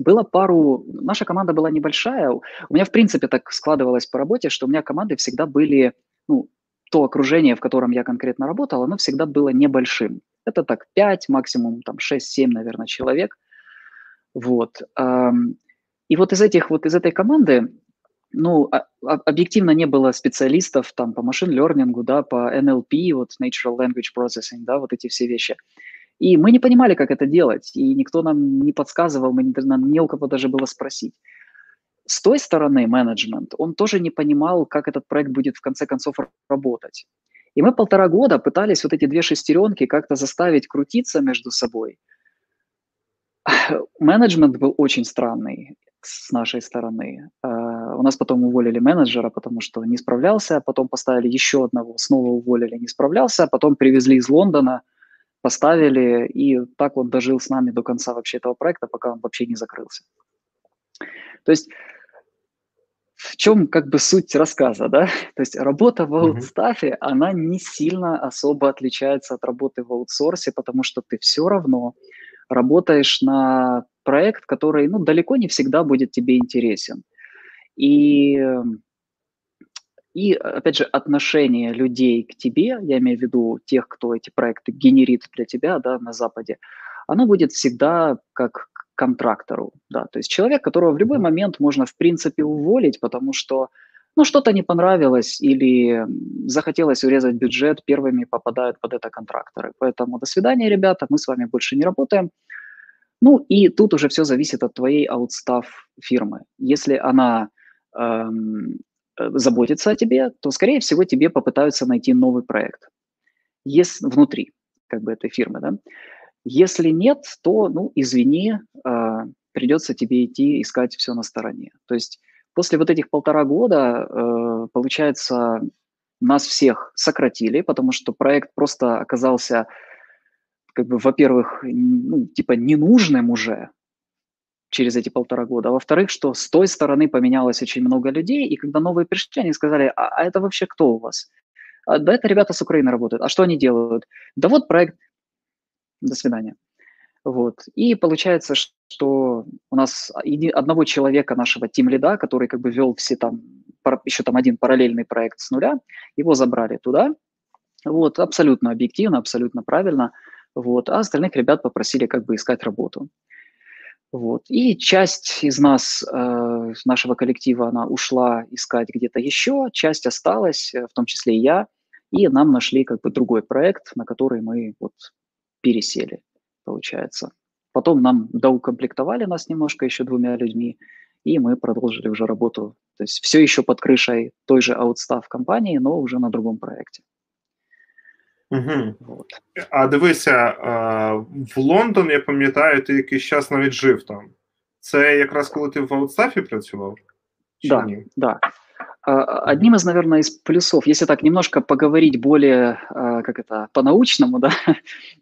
Было пару, наша команда была небольшая, у меня в принципе так складывалось по работе, что у меня команды всегда были, ну, то окружение, в котором я конкретно работал, оно всегда было небольшим. Это так 5, максимум там 6-7, наверное, человек – вот. И вот из этих, вот из этой команды, ну, объективно не было специалистов там по машин-лернингу, да, по NLP, вот Natural Language Processing, да, вот эти все вещи. И мы не понимали, как это делать, и никто нам не подсказывал, мы, нам не у кого даже было спросить. С той стороны менеджмент, он тоже не понимал, как этот проект будет в конце концов работать. И мы полтора года пытались вот эти две шестеренки как-то заставить крутиться между собой – Менеджмент был очень странный с нашей стороны. Uh, у нас потом уволили менеджера, потому что не справлялся, потом поставили еще одного, снова уволили, не справлялся, потом привезли из Лондона, поставили, и так он дожил с нами до конца вообще этого проекта, пока он вообще не закрылся. То есть в чем как бы суть рассказа, да? То есть работа в аутстафе, mm-hmm. она не сильно особо отличается от работы в аутсорсе, потому что ты все равно работаешь на проект, который ну, далеко не всегда будет тебе интересен. И, и, опять же, отношение людей к тебе, я имею в виду тех, кто эти проекты генерит для тебя да, на Западе, оно будет всегда как к контрактору. Да. То есть человек, которого в любой момент можно, в принципе, уволить, потому что ну, что-то не понравилось или захотелось урезать бюджет, первыми попадают под это контракторы. Поэтому до свидания, ребята, мы с вами больше не работаем. Ну и тут уже все зависит от твоей аутстав фирмы. Если она эм, э, заботится о тебе, то, скорее всего, тебе попытаются найти новый проект. Если, внутри как бы этой фирмы, да. Если нет, то, ну, извини, э, придется тебе идти искать все на стороне. То есть После вот этих полтора года, э, получается, нас всех сократили, потому что проект просто оказался, как бы, во-первых, ну, типа ненужным уже через эти полтора года. А во-вторых, что с той стороны поменялось очень много людей, и когда новые пришли, они сказали, а, а это вообще кто у вас? А, да это ребята с Украины работают. А что они делают? Да вот проект. До свидания. Вот. И получается, что у нас одного человека, нашего тим лида, который как бы вел все там, еще там один параллельный проект с нуля, его забрали туда. Вот, абсолютно объективно, абсолютно правильно. Вот, а остальных ребят попросили как бы искать работу. Вот. И часть из нас, э, нашего коллектива, она ушла искать где-то еще, часть осталась, э, в том числе и я, и нам нашли как бы другой проект, на который мы вот пересели получается. Потом нам доукомплектовали нас немножко еще двумя людьми, и мы продолжили уже работу. То есть все еще под крышей той же аутстав компании, но уже на другом проекте. Угу. Вот. А дивися, а, в Лондон, я пам'ятаю, ти якийсь час навіть жив там. Це якраз коли ти в аутстафі працював? Чи Да, ні? да. А, Одним из, наверное, из плюсов, если так немножко поговорить более, а, как это, по-научному, да,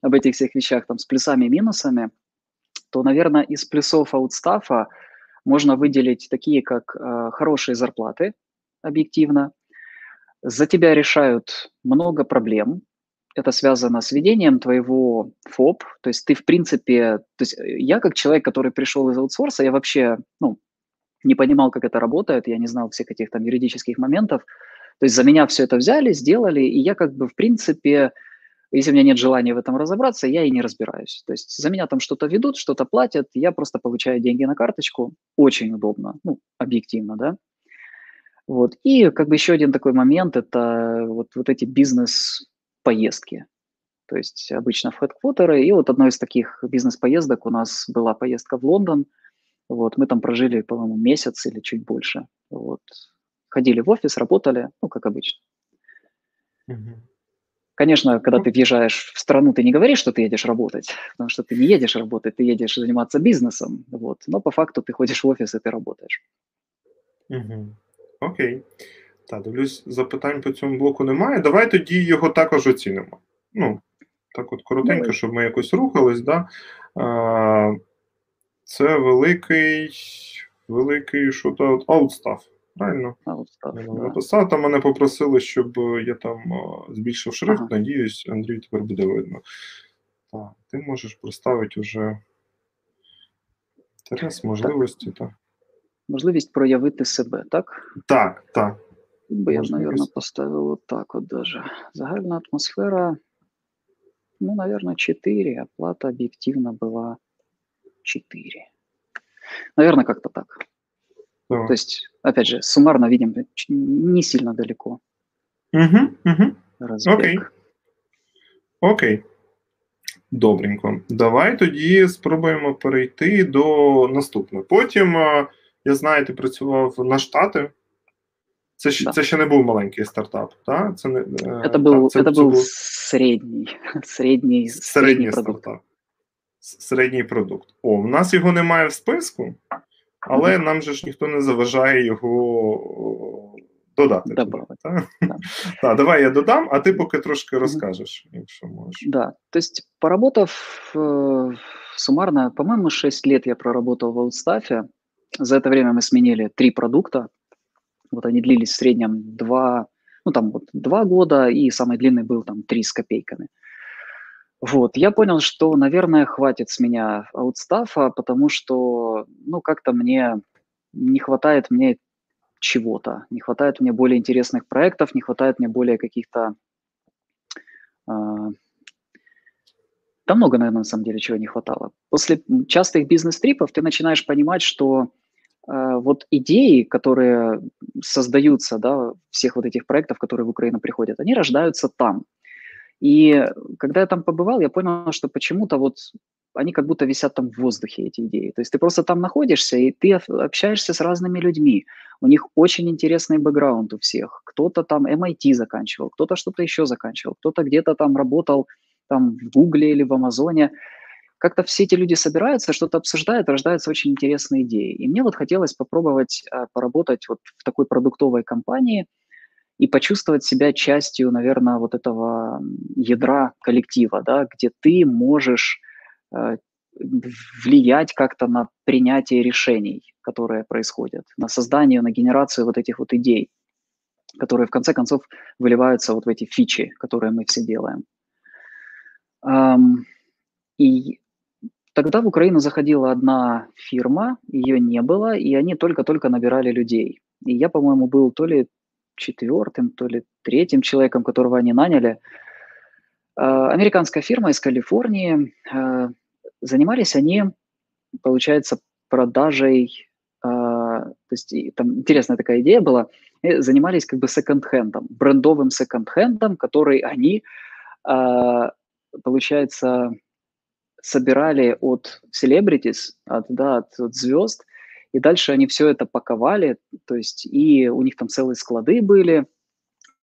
об этих всех вещах, там, с плюсами и минусами, то, наверное, из плюсов аутстафа можно выделить такие, как а, хорошие зарплаты, объективно. За тебя решают много проблем. Это связано с ведением твоего ФОП. То есть ты, в принципе, то есть э, я как человек, который пришел из аутсорса, я вообще, ну, не понимал, как это работает, я не знал всех этих там юридических моментов. То есть за меня все это взяли, сделали, и я как бы, в принципе, если у меня нет желания в этом разобраться, я и не разбираюсь. То есть за меня там что-то ведут, что-то платят, я просто получаю деньги на карточку. Очень удобно, ну, объективно, да. Вот. И как бы еще один такой момент – это вот, вот эти бизнес-поездки. То есть обычно в хедквотеры. И вот одной из таких бизнес-поездок у нас была поездка в Лондон. Вот. Мы там прожили, по-моему, месяц или чуть больше. Вот. Ходили в офис, работали, ну, как обычно. Угу. Конечно, когда ты въезжаешь в страну, ты не говоришь, что ты едешь работать, потому что ты не едешь работать, ты едешь заниматься бизнесом. Вот. Но по факту ты ходишь в офис и ты работаешь. Угу. Окей. Так, дивлюсь, запитань по цьому блоку немає. Давай тоді його також оцінимо. Ну, так от коротенько, Давай. щоб ми якось рухались. Да? А, це великий, великий що то аутстаф. Правильно? А вот да. там мене попросили, щоб я там збільшив шрифт. Ага. Надіюсь, Андрій тепер буде видно. Так, ти можеш проставити вже інтерес, можливості. Так, Можливість проявити себе, так? так. так. Би я, Можливість. наверное, поставил вот так вот даже. Загальная атмосфера, ну, наверное, 4, оплата объективно была 4. Наверное, как-то так. так. То есть, опять же, суммарно видим, ч- не сильно далеко Угу, угу. разбег. Окей. Окей. Добренько. Давай тоді спробуємо перейти до наступного. Потім, е, я знаю, ти працював на Штати. Це, ще- Да. це ще не був маленький стартап, так? Це не, е, Это был, так, це, это це был був средний, средний, середній средний продукт. стартап. С- Середній продукт. О, в нас його немає в списку, але нам же ж ніхто не заважає його о, додати. туди, Добавити, так? да. Так, давай я додам, а ти поки трошки розкажеш, якщо можеш. Да, то есть поработав э, суммарно, по-моему, 6 лет я проработал в аутстафе. За это время мы сменили три продукта. Вот они длились в среднем два, ну там вот два года, и самый длинный был там три с копейками. Вот, я понял, что, наверное, хватит с меня аутстафа, потому что, ну, как-то мне не хватает мне чего-то, не хватает мне более интересных проектов, не хватает мне более каких-то а, да много, наверное, на самом деле, чего не хватало. После частых бизнес-трипов ты начинаешь понимать, что э, вот идеи, которые создаются, да, всех вот этих проектов, которые в Украину приходят, они рождаются там. И когда я там побывал, я понял, что почему-то вот они как будто висят там в воздухе, эти идеи. То есть ты просто там находишься, и ты об- общаешься с разными людьми. У них очень интересный бэкграунд у всех. Кто-то там MIT заканчивал, кто-то что-то еще заканчивал, кто-то где-то там работал там в Гугле или в Амазоне. Как-то все эти люди собираются, что-то обсуждают, рождаются очень интересные идеи. И мне вот хотелось попробовать а, поработать вот в такой продуктовой компании и почувствовать себя частью, наверное, вот этого ядра коллектива, да, где ты можешь э, влиять как-то на принятие решений, которые происходят, на создание, на генерацию вот этих вот идей, которые в конце концов выливаются вот в эти фичи, которые мы все делаем. И тогда в Украину заходила одна фирма, ее не было, и они только-только набирали людей. И я, по-моему, был то ли четвертым, то ли третьим человеком, которого они наняли. А, Американская фирма из Калифорнии. а, Занимались они, получается, продажей, а, то есть там интересная такая идея была, занимались как бы секонд-хендом, брендовым секонд-хендом, который они, получается, собирали от celebrities, от, да, от, от звезд, и дальше они все это паковали, то есть и у них там целые склады были,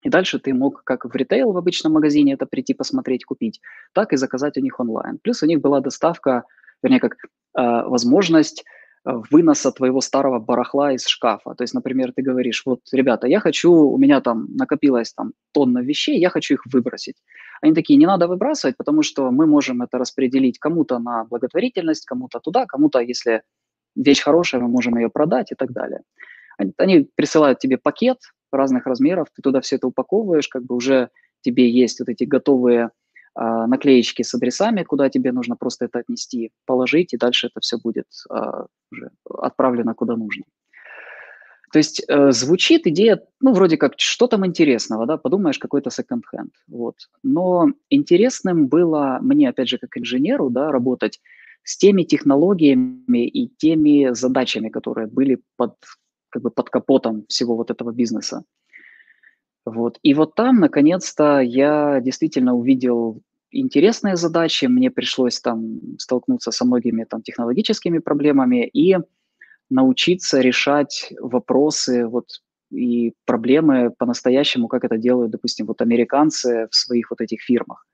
И дальше ты мог как в ритейл в обычном магазине это прийти посмотреть, купить, так и заказать у них онлайн. Плюс у них была доставка, вернее, как э, возможность э, выноса твоего старого барахла из шкафа. То есть, например, ты говоришь, вот, ребята, я хочу, у меня там накопилось там тонна вещей, я хочу их выбросить. Они такие, не надо выбрасывать, потому что мы можем это распределить кому-то на благотворительность, кому-то туда, кому-то, если вещь хорошая, мы можем ее продать и так далее. Они присылают тебе пакет разных размеров, ты туда все это упаковываешь, как бы уже тебе есть вот эти готовые а, наклеечки с адресами, куда тебе нужно просто это отнести, положить, и дальше это все будет а, уже отправлено куда нужно. То есть э, звучит идея, ну, вроде как, что там интересного, да, подумаешь, какой-то секонд-хенд, вот. Но интересным было мне, опять же, как инженеру, да, работать с теми технологиями и теми задачами, которые были под, как бы под капотом всего вот этого бизнеса. Вот. И вот там, наконец-то, я действительно увидел интересные задачи, мне пришлось там столкнуться со многими там технологическими проблемами и научиться решать вопросы вот и проблемы по-настоящему, как это делают, допустим, вот американцы в своих вот этих фирмах.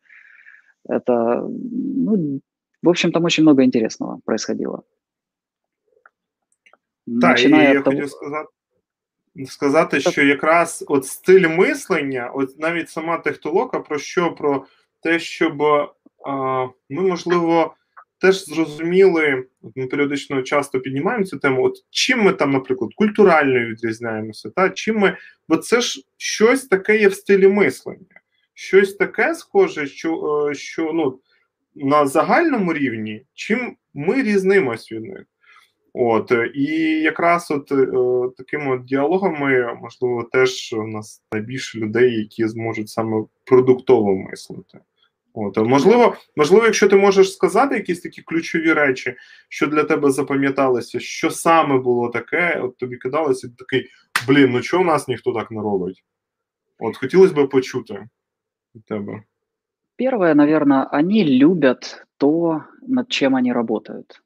Это, ну, в общем, там очень много интересного происходило. Так, і я того... хотів сказати, сказати, що якраз от стиль мислення, от навіть сама технолога, про що? Про те, щоб а, ми, можливо, теж зрозуміли, ми періодично часто піднімаємо цю тему, от чим ми там, наприклад, культурально відрізняємося, та чим ми, бо це ж щось таке є в стилі мислення, щось таке схоже, що, е, що ну, на загальному рівні, чим ми різнимось від них. От і якраз от е, такими от діалогами, можливо, теж у нас найбільше людей, які зможуть саме продуктово мислити. От, можливо, можливо, якщо ти можеш сказати якісь такі ключові речі, що для тебе запам'яталося, що саме було таке, от тобі кидалося такий, блін, ну чого у нас ніхто так не робить? От хотілося б почути від тебе. Первое, наверное, они любят то, над чем они работают.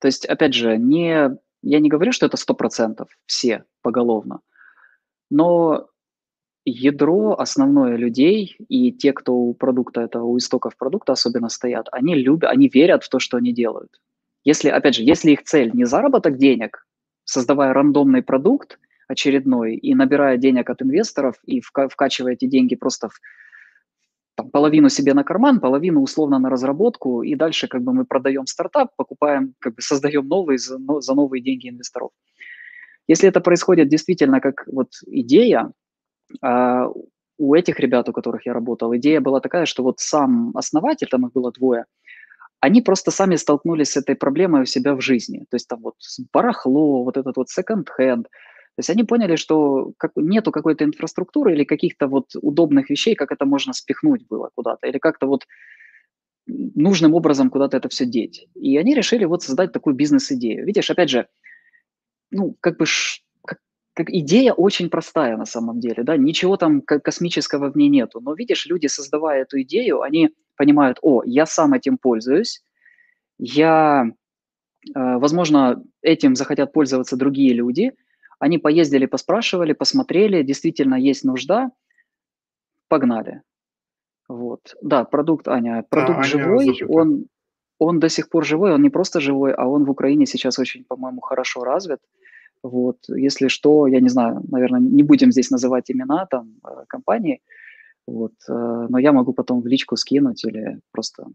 То есть, опять же, не, я не говорю, что это 100% все поголовно, но ядро основное людей и те, кто у продукта этого, у истоков продукта особенно стоят, они любят, они верят в то, что они делают. Если, опять же, если их цель не заработок денег, создавая рандомный продукт очередной и набирая денег от инвесторов и вкачивая эти деньги просто в там, половину себе на карман, половину условно на разработку, и дальше как бы мы продаем стартап, покупаем, как бы создаем новый за, за новые деньги инвесторов. Если это происходит действительно как вот идея, а у этих ребят, у которых я работал, идея была такая, что вот сам основатель, там их было двое, они просто сами столкнулись с этой проблемой у себя в жизни. То есть там вот барахло, вот этот вот second-hand. То есть они поняли, что как, нету какой-то инфраструктуры или каких-то вот удобных вещей, как это можно спихнуть было куда-то, или как-то вот нужным образом куда-то это все деть. И они решили вот создать такую бизнес-идею. Видишь, опять же, ну, как бы как идея очень простая на самом деле, да, ничего там космического в ней нету. Но видишь, люди, создавая эту идею, они понимают, о, я сам этим пользуюсь, я, э, возможно, этим захотят пользоваться другие люди. Они поездили, поспрашивали, посмотрели, действительно есть нужда, погнали. Вот, да, продукт, Аня, продукт да, живой, Аня, он, он до сих пор живой, он не просто живой, а он в Украине сейчас очень, по-моему, хорошо развит. Вот, если что, я не знаю, наверное, не будем здесь называть имена там э, компании, вот, э, но я могу потом в личку скинуть или просто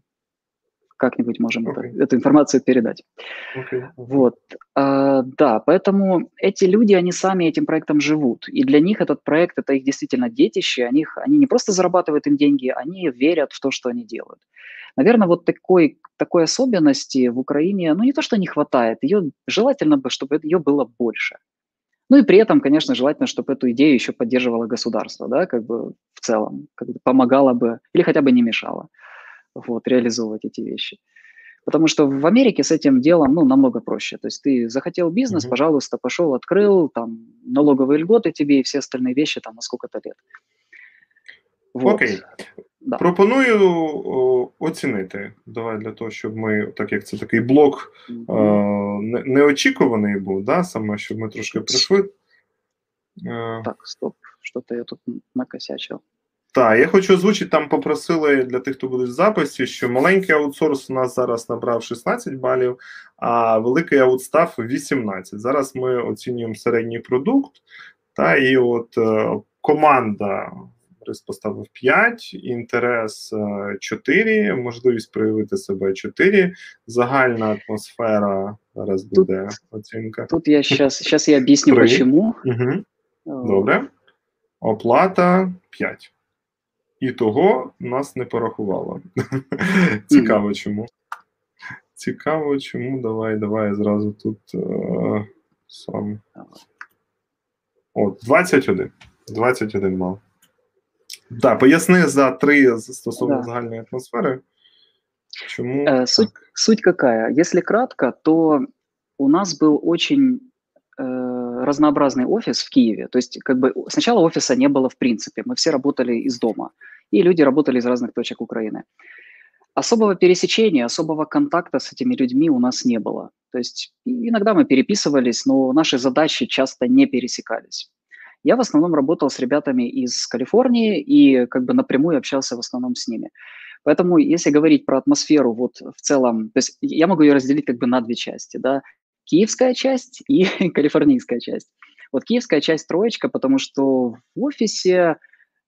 как-нибудь можем okay. это, эту информацию передать. Okay. Вот, а, да, поэтому эти люди, они сами этим проектом живут, и для них этот проект это их действительно детище, они, они не просто зарабатывают им деньги, они верят в то, что они делают. Наверное, вот такой, такой особенности в Украине, ну не то, что не хватает, ее желательно бы, чтобы ее было больше. Ну и при этом, конечно, желательно, чтобы эту идею еще поддерживало государство, да, как бы в целом, как бы помогало бы или хотя бы не мешало вот, реализовывать эти вещи. Потому что в Америке с этим делом, ну, намного проще. То есть ты захотел бизнес, mm-hmm. пожалуйста, пошел, открыл, там, налоговые льготы тебе и все остальные вещи там на сколько-то лет. Вот. Окей. Да. Пропоную оцінити. Давай для того, щоб ми, так як це такий блок mm-hmm. о, не, неочікуваний був, да, саме щоб ми трошки прийшли. Е, так, стоп. что-то я тут накосячил. Так, я хочу озвучити, там попросили для тих, хто буде в записі, що маленький аутсорс у нас зараз набрав 16 балів, а великий аутстаф 18. Зараз ми оцінюємо середній продукт, та і от е, команда Рис поставив 5, інтерес 4, можливість проявити себе 4, загальна атмосфера зараз буде тут, оцінка. Тут я сейчас я объясню, 3. почему. Угу. Добре. Оплата 5. І того нас не порахувало. Цікаво чому. Цікаво, чому. Давай, давай зразу тут е, сам. От, 21. 21 мав. Так, поясни за три стосовно да. загальної атмосфери. Чому? Э, суть, суть какая? Если кратко, то у нас был очень э, разнообразный офис в Киеве. То есть, как бы сначала офиса не было в принципе. Мы все работали из дома. И люди работали из разных точек Украины. Особого пересечения, особого контакта с этими людьми у нас не было. То есть иногда мы переписывались, но наши задачи часто не пересекались. Я в основном работал с ребятами из Калифорнии и как бы напрямую общался в основном с ними. Поэтому если говорить про атмосферу вот в целом, то есть я могу ее разделить как бы на две части, да, киевская часть и калифорнийская часть. Вот киевская часть троечка, потому что в офисе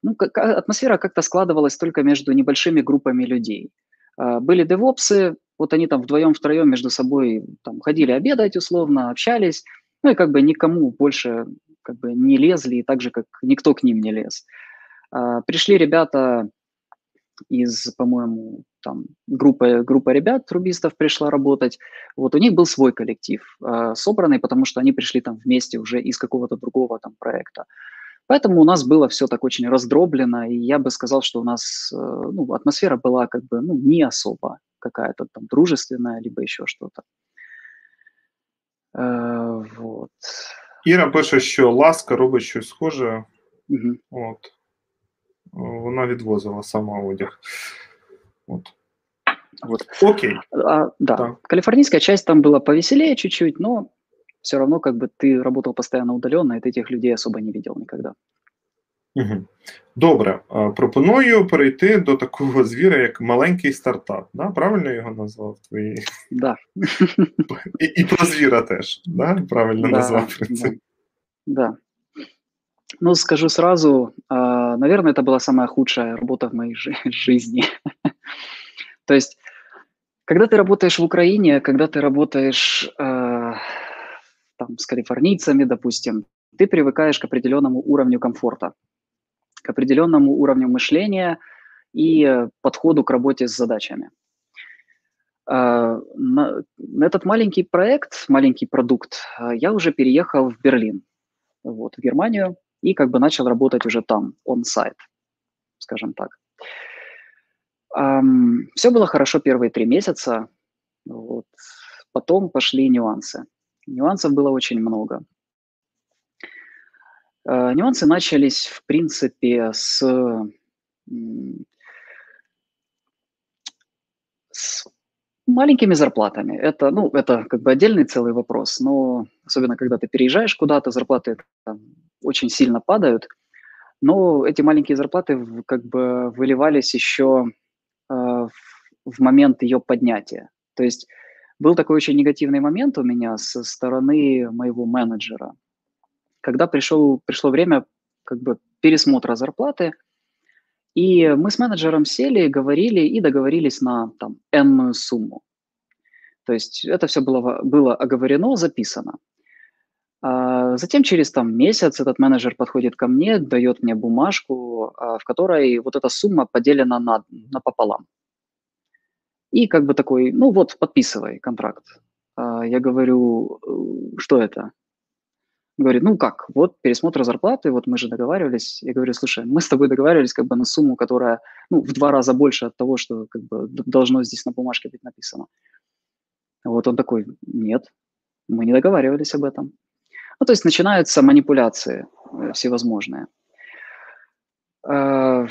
ну, как, атмосфера как-то складывалась только между небольшими группами людей. А, были девопсы, вот они там вдвоем-втроем между собой там, ходили обедать условно, общались, ну и как бы никому больше как бы не лезли, и так же, как никто к ним не лез. А, пришли ребята из, по-моему, там группа, группа ребят, трубистов пришла работать. Вот у них был свой коллектив, э, собранный, потому что они пришли там вместе уже из какого-то другого там проекта. Поэтому у нас было все так очень раздроблено, и я бы сказал, что у нас э, ну, атмосфера была как бы ну, не особо какая-то там дружественная, либо еще что-то. Э, вот. Іра пише, що ласка робить щось схоже. Угу. От Вона відвозила сама одяг. От. Вот. Окей. А, да. да. Калифорнийская часть там была повеселее чуть-чуть, но все равно как бы ты работал постоянно удаленно, и ты этих людей особо не видел никогда. Угу. Добре, пропоную перейти до такого звіра, як маленький стартап. Да? Правильно його назвав твої? Да. І, і про звіра теж, да? правильно да, назвав. Да. да. Ну, скажу сразу, наверное, это была самая худшая работа в моей жизни. То есть, когда ты работаешь в Украине, когда ты работаешь там, с калифорнийцами, допустим, ты привыкаешь к определенному уровню комфорта к определенному уровню мышления и подходу к работе с задачами. А, на этот маленький проект, маленький продукт, а, я уже переехал в Берлин, вот, в Германию, и как бы начал работать уже там, on-site, скажем так. Все было хорошо первые три месяца, вот. потом пошли нюансы. Нюансов было очень много. Э, нюансы начались, в принципе, с, с маленькими зарплатами. Это, ну, это как бы отдельный целый вопрос, но особенно когда ты переезжаешь куда-то, зарплаты там, очень сильно падают. Но эти маленькие зарплаты как бы выливались еще э, в, момент ее поднятия. То есть был такой очень негативный момент у меня со стороны моего менеджера – когда пришел, пришло время как бы пересмотра зарплаты, и мы с менеджером сели, говорили и договорились на там энную сумму. То есть это все было, было оговорено, записано. А затем через там месяц этот менеджер подходит ко мне, дает мне бумажку, а, в которой вот эта сумма поделена на, на пополам. И как бы такой, ну вот, подписывай контракт. А я говорю, «Э, что это? говорит, ну как, вот пересмотр зарплаты, вот мы же договаривались. Я говорю, слушай, мы с тобой договаривались как бы на сумму, которая ну, в два раза больше от того, что как бы должно здесь на бумажке быть написано. Вот он такой, нет, мы не договаривались об этом. Ну, то есть начинаются манипуляции э, всевозможные. Э,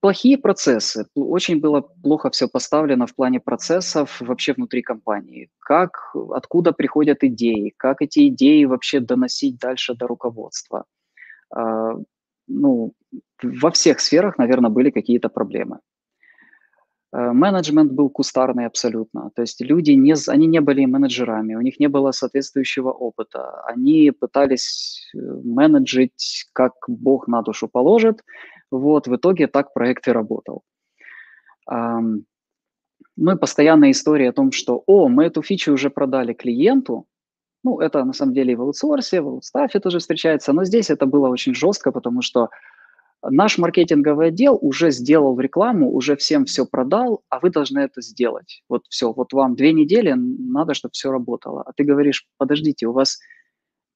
Плохие процессы. Очень было плохо все поставлено в плане процессов вообще внутри компании. Как, откуда приходят идеи, как эти идеи вообще доносить дальше до руководства. ну, во всех сферах, наверное, были какие-то проблемы. Э, менеджмент был кустарный абсолютно. То есть люди не, они не были менеджерами, у них не было соответствующего опыта. Они пытались э, менеджить, как Бог на душу положит. Вот, в итоге так проект и работал. Ну и постоянная история о том, что, о, мы эту фичу уже продали клиенту, ну, это на самом деле и в аутсорсе, в аутстафе тоже встречается, но здесь это было очень жестко, потому что Наш маркетинговый отдел уже сделал рекламу, уже всем все продал, а вы должны это сделать. Вот все, вот вам две недели надо, чтобы все работало. А ты говоришь, подождите, у вас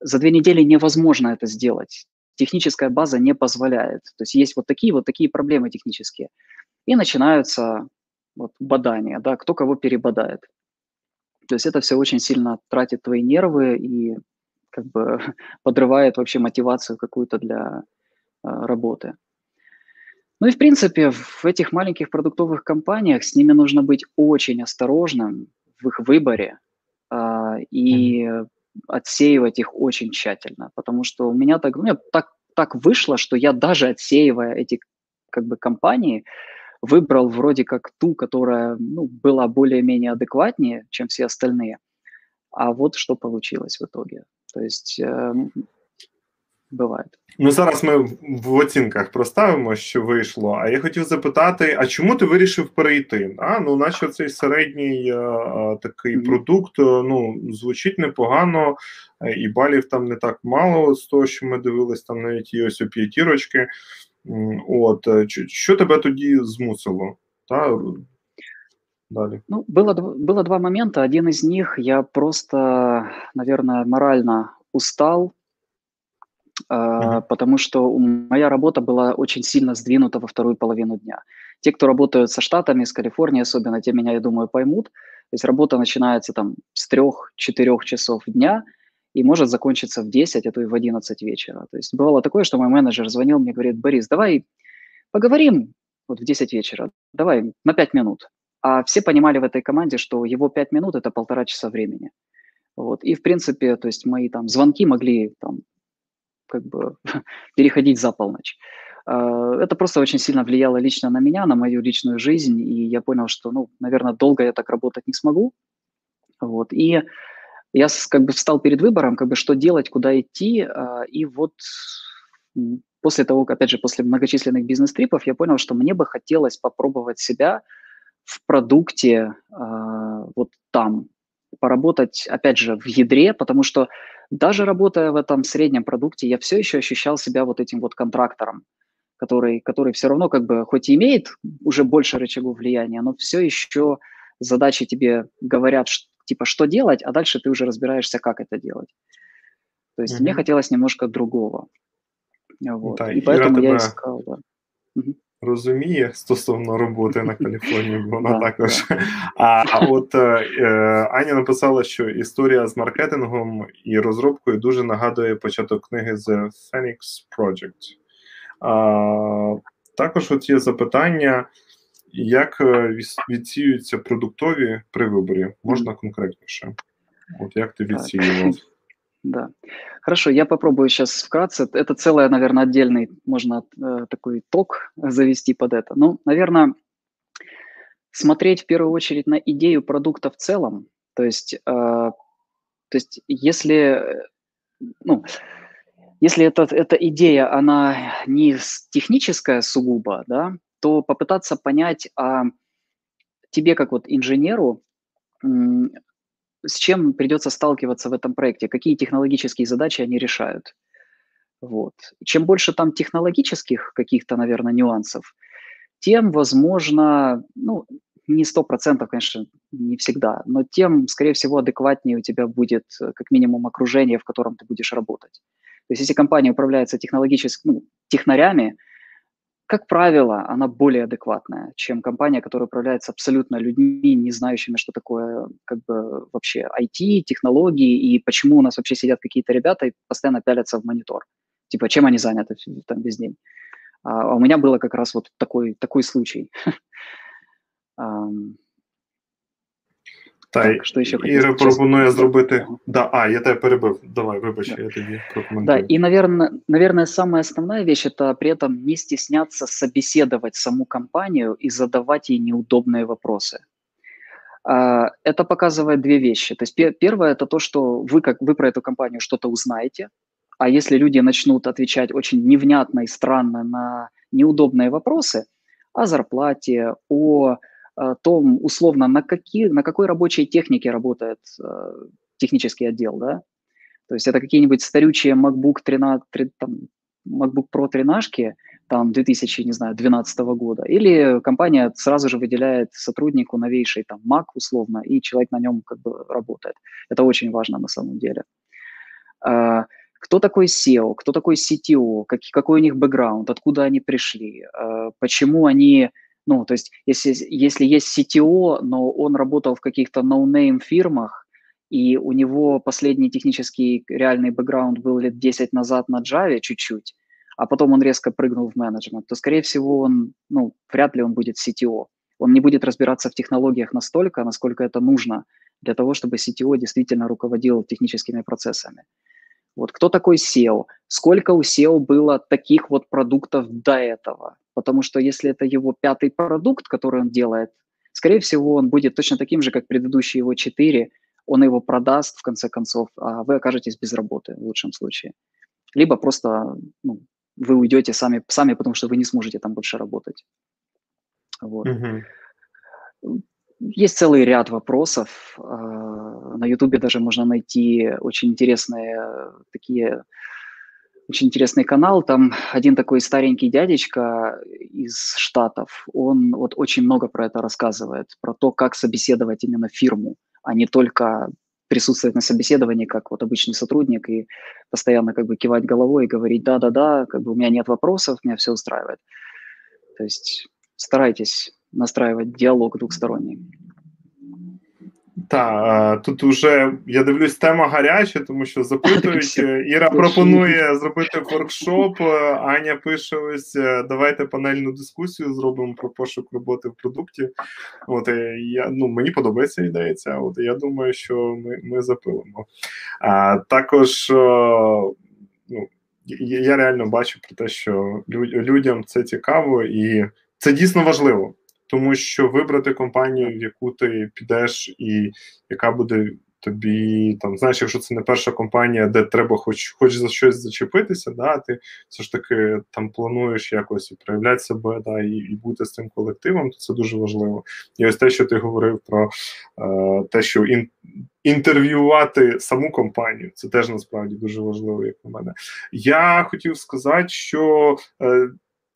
за две недели невозможно это сделать. Техническая база не позволяет. То есть есть вот такие вот такие проблемы технические. И начинаются вот бадания, да, кто кого перебодает. То есть это все очень сильно тратит твои нервы и как бы подрывает вообще мотивацию какую-то для работы. Ну и, в принципе, в этих маленьких продуктовых компаниях с ними нужно быть очень осторожным в их выборе а, и отсеивать их очень тщательно, потому что у меня так, у меня так, так вышло, что я даже отсеивая эти как бы компании, выбрал вроде как ту, которая ну, была более-менее адекватнее, чем все остальные. А вот что получилось в итоге. То есть э, буває. Ну зараз ми в оцінках проставимо, що вийшло. А я хотів запитати: а чому ти вирішив перейти? А ну, наче цей середній а, е, е, такий mm-hmm. продукт е, ну звучить непогано, і балів там не так мало з того, що ми дивились, там навіть ось у п'ятірочки. От що тебе тоді змусило? Та? Далі. Ну, было, было два момента. Один из них я просто, наверное, морально устал Uh-huh. потому что моя работа была очень сильно сдвинута во вторую половину дня. Те, кто работают со Штатами, с Калифорнией особенно, те меня, я думаю, поймут. То есть работа начинается там с трех-четырех часов дня и может закончиться в 10, а то и в 11 вечера. То есть бывало такое, что мой менеджер звонил мне, говорит, Борис, давай поговорим вот в 10 вечера, давай на 5 минут. А все понимали в этой команде, что его 5 минут – это полтора часа времени. Вот. И, в принципе, то есть мои там звонки могли там как бы переходить за полночь. А, это просто очень сильно влияло лично на меня, на мою личную жизнь, и я понял, что, ну, наверное, долго я так работать не смогу. Вот. И я как бы встал перед выбором, как бы что делать, куда идти, а, и вот после того, опять же, после многочисленных бизнес-трипов, я понял, что мне бы хотелось попробовать себя в продукте а, вот там, поработать, опять же, в ядре, потому что даже работая в этом среднем продукте, я все еще ощущал себя вот этим вот контрактором, который, который все равно как бы, хоть и имеет уже больше рычагов влияния, но все еще задачи тебе говорят, типа, что делать, а дальше ты уже разбираешься, как это делать. То есть mm-hmm. мне хотелось немножко другого. Вот. Да, и поэтому я искал, да. Угу. Розуміє стосовно роботи на Каліфорнії, бо вона також. А от е, е, Аня написала, що історія з маркетингом і розробкою дуже нагадує початок книги The Phoenix Project. Також от є запитання, як е, відсіюються продуктові при виборі? Можна конкретніше? От як ти відсіював? Да. Хорошо, я попробую сейчас вкратце. Это целое, наверное, отдельный, можно э, такой ток завести под это. Ну, наверное, смотреть в первую очередь на идею продукта в целом. То есть, э, то есть если, ну, если это, эта идея, она не техническая сугубо, да, то попытаться понять, а тебе как вот инженеру с чем придется сталкиваться в этом проекте, какие технологические задачи они решают. Вот. Чем больше там технологических каких-то, наверное, нюансов, тем, возможно, ну, не сто процентов, конечно, не всегда, но тем, скорее всего, адекватнее у тебя будет э, как минимум окружение, в котором ты будешь работать. То есть если компания управляется технологически, ну, технарями, как правило, она более адекватная, чем компания, которая управляется абсолютно людьми, не знающими, что такое как бы вообще IT, технологии, и почему у нас вообще сидят какие-то ребята и постоянно пялятся в монитор. Типа, чем они заняты там весь день. А у меня было как раз вот такой, такой случай. Та Так, що ще хотів Іра сказати? пропонує Да. зробити. Да, а, я тебе перебив. Давай, вибач, Да. я тоді Да, прокоментую. и, наверное, наверное, самая основная вещь – это при этом не стесняться собеседовать саму компанию и задавать ей неудобные вопросы. А, Это показывает две вещи. То есть пе- первое – это то, что вы, как, вы про эту компанию что-то узнаете, а если люди начнут отвечать очень невнятно и странно на неудобные вопросы о зарплате, о э, том, условно, на, какие, на какой рабочей технике работает э, технический отдел, да, то есть это какие-нибудь старючие MacBook 13, три- там, MacBook Pro 13, там 2000, не знаю, 12 года, или компания сразу же выделяет сотруднику новейший там Mac условно, и человек на нем как бы работает. Это очень важно на самом деле. А, Кто такой CEO, кто такой CTO, как- какой у них бэкграунд, откуда они пришли, а, почему они, ну, то есть если, если есть CTO, но он работал в каких-то no-name фирмах, и у него последний технический реальный бэкграунд был лет 10 назад на Java чуть-чуть, а потом он резко прыгнул в менеджмент, то, скорее всего, он, ну, вряд ли он будет CTO. Он не будет разбираться в технологиях настолько, насколько это нужно для того, чтобы CTO действительно руководил техническими процессами. Вот кто такой SEO? Сколько у SEO было таких вот продуктов до этого? Потому что если это его пятый продукт, который он делает, скорее всего, он будет точно таким же, как предыдущие его четыре. Он его продаст в конце концов, а вы окажетесь без работы в лучшем случае. Либо просто ну, вы уйдете сами, сами, потому что вы не сможете там больше работать. Вот. Мгм. Есть целый ряд вопросов. А, На Ютубе даже можно найти очень интересные такие, очень интересный канал. Там один такой старенький дядечка из Штатов, он вот очень много про это рассказывает, про то, как собеседовать именно фирму, а не только присутствовать на собеседовании как вот обычный сотрудник и постоянно как бы кивать головой и говорить «да-да-да», как бы у меня нет вопросов, меня все устраивает. То есть старайтесь настраивать диалог двухсторонний. Та, е, тут уже я дивлюсь, тема гаряча, тому що запитують. Е, Іра пропонує зробити воркшоп. е, Аня пише: ось давайте панельну дискусію зробимо про пошук роботи в продукті. От я ну мені подобається ідея ця. От я думаю, що ми, ми запилимо. А також ну, я реально бачу про те, що людям це цікаво і це дійсно важливо. Тому що вибрати компанію, в яку ти підеш, і яка буде тобі там, знаєш, якщо це не перша компанія, де треба хоч хоч за щось зачепитися, да, ти все ж таки там плануєш якось і проявляти себе, да, і, і бути з цим колективом, то це дуже важливо. І ось те, що ти говорив про е, те, що ін, інтерв'ювати саму компанію, це теж насправді дуже важливо, як на мене. Я хотів сказати, що. Е,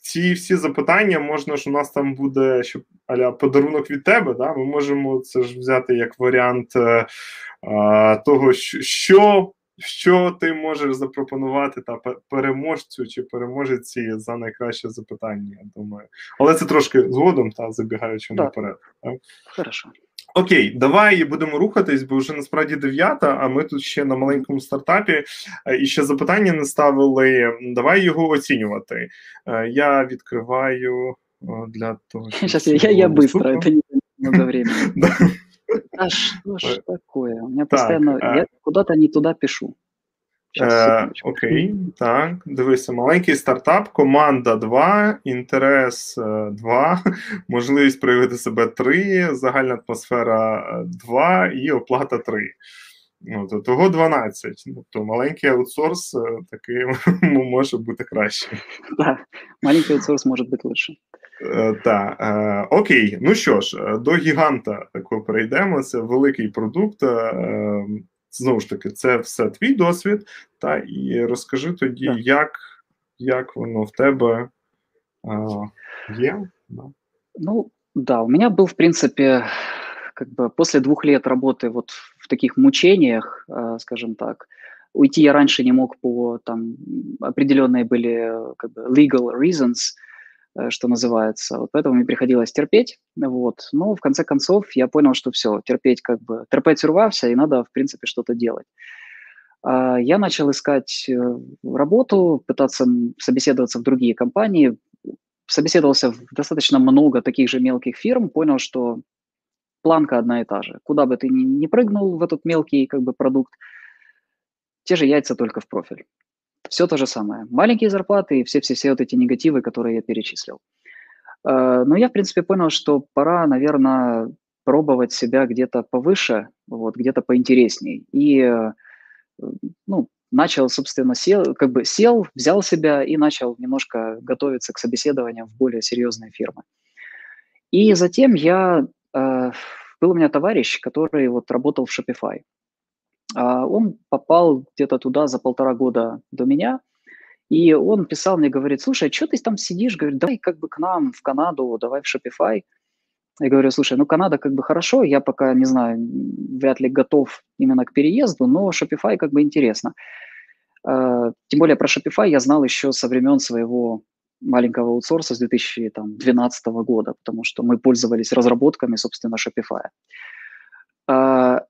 ці всі запитання можна ж у нас там буде щоб аля подарунок від тебе. Да? Ми можемо це ж взяти як варіант е, е, того, що, що ти можеш запропонувати та переможцю чи переможеці за найкраще запитання. Я думаю, але це трошки згодом, та забігаючи Да. наперед. Так? Хорошо. Окей, давай будемо рухатись, бо вже насправді дев'ята, а ми тут ще на маленькому стартапі е, і ще запитання не ставили. Давай його оцінювати. Е, Я відкриваю для того, щоб Сейчас я, я, быстро, это не много времени. А что ж такое? У меня постійно, постоянно, я куда-то не туда пишу. Е, окей, так. Дивися, маленький стартап, команда 2, інтерес 2, можливість проявити себе 3, загальна атмосфера 2 і оплата 3. Ну, то того 12. Тобто маленький аутсорс е, такий може бути краще. Да, маленький аутсорс может быть лучше. Е, Так, е, окей. Ну що ж, е, до гіганта такого перейдемо. Це великий продукт. е, Знову ж таки, це все твій досвід. Та і розкажи тоді, Так. як, як воно в тебе е, є. Да. Ну, да, у меня был, в принципе, как бы после двух лет работы вот в таких мучениях, э, скажем так, уйти я раньше не мог по там определенные были э, как бы legal reasons, э, что называется, вот поэтому мне приходилось терпеть, вот, но в конце концов я понял, что все, терпеть как бы, терпеть урвався, и надо, в принципе, что-то делать. А, Я начал искать э, работу, пытаться собеседоваться в другие компании, собеседовался в достаточно много таких же мелких фирм, понял, что планка одна и та же. Куда бы ты ни прыгнул в этот мелкий как бы продукт, те же яйца только в профиль. Все то же самое. Маленькие зарплаты и все-все-все вот эти негативы, которые я перечислил. Э, но я, в принципе, понял, что пора, наверное, пробовать себя где-то повыше, вот, где-то поинтересней. И, э, ну, начал, собственно, сел, как бы сел, взял себя и начал немножко готовиться к собеседованиям в более серьезные фирмы. И затем я, э, был у меня товарищ, который вот работал в Shopify. А, он попал где-то туда за полтора года до меня, и он писал мне, говорит, слушай, а что ты там сидишь? Говорит, давай как бы к нам в Канаду, давай в Shopify. Я говорю, слушай, ну Канада как бы хорошо, я пока, не знаю, вряд ли готов именно к переезду, но Shopify как бы интересно. А, тем более про Shopify я знал еще со времен своего маленького аутсорса с 2012 года, потому что мы пользовались разработками, собственно, Shopify. А,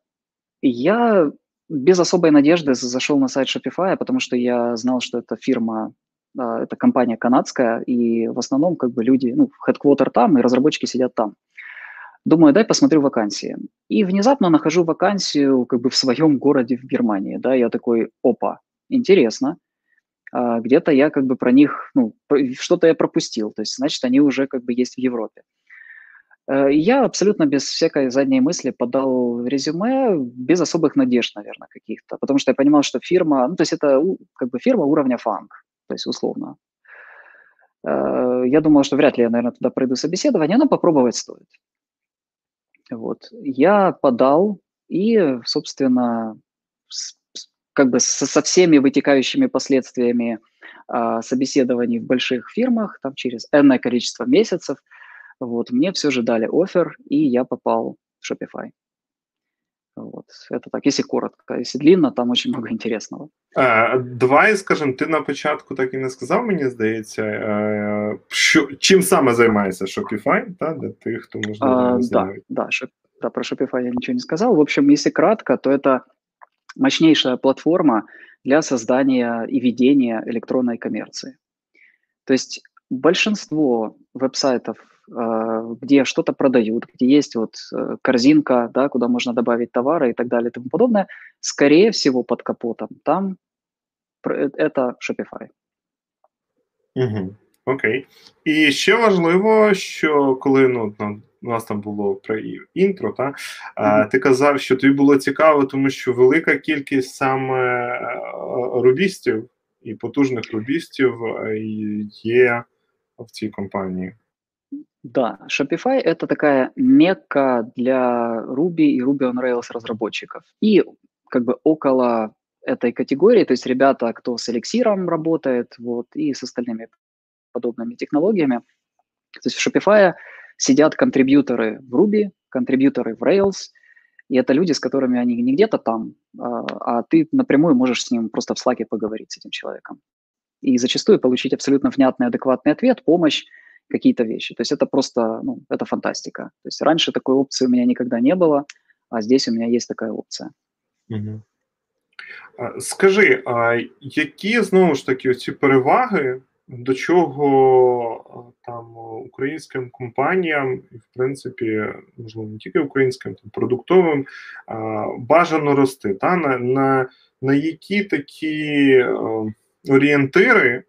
я без особой надежды зашел на сайт Shopify, потому что я знал, что это фирма, а, это компания канадская, и в основном как бы люди, ну, headquarter там, и разработчики сидят там. Думаю, дай посмотрю вакансии. И внезапно нахожу вакансию как бы в своем городе в Германии, да, я такой, опа, интересно, а, где-то я как бы про них, ну, что-то я пропустил, то есть, значит, они уже как бы есть в Европе. Э, я абсолютно без всякой задней мысли подал резюме, без особых надежд, наверное, каких-то, потому что я понимал, что фирма, ну, то есть это как бы фирма уровня фанк, то есть условно. Э, я думал, что вряд ли я, наверное, туда пройду собеседование, но попробовать стоит. Вот. Я подал и, собственно, как бы со всеми вытекающими последствиями а, собеседований в больших фирмах, там через энное количество месяцев – вот, мне все же дали офер, и я попал в Shopify. Вот, это так, если коротко, если длинно, там очень много интересного. А, Давай, скажем, ти на початку так і не сказав, мені здається, що, чим саме займається Shopify, да, для тих, хто можливо не знає. Да, да, шоп, да, про Shopify я ничего не сказал. В общем, если кратко, то это мощнейшая платформа для создания и ведения электронной коммерции. То есть большинство веб-сайтов а, где что-то продают, где есть вот э, корзинка, да, куда можно добавить товары и так далее и тому подобное, скорее всего под капотом там э, это Shopify. Угу. Окей. І ще важливо, що коли ну, у нас там було про інтро, та, mm-hmm. ти казав, що тобі було цікаво, тому що велика кількість саме е, рубістів і потужних рубістів е, є в цій компанії. Да, Shopify – это такая мекка для Ruby и Ruby on Rails разработчиков. И как бы около этой категории, то есть ребята, кто с эликсиром работает, вот, и с остальными подобными технологиями. То есть в Shopify сидят контрибьюторы в Ruby, контрибьюторы в Rails, и это люди, с которыми они не где-то там, а, а ты напрямую можешь с ним просто в Slack поговорить с этим человеком. И зачастую получить абсолютно внятный, адекватный ответ, помощь, какие-то вещи. То есть это просто, ну, это фантастика. То есть раньше такой опции у меня никогда не было, а здесь у меня есть такая опция. Угу. Скажи, а які знову ж таки ці переваги, до чого там українським компаніям, і в принципі, можливо, не тільки українським, там продуктовим бажано рости, та на, на, на які такі орієнтири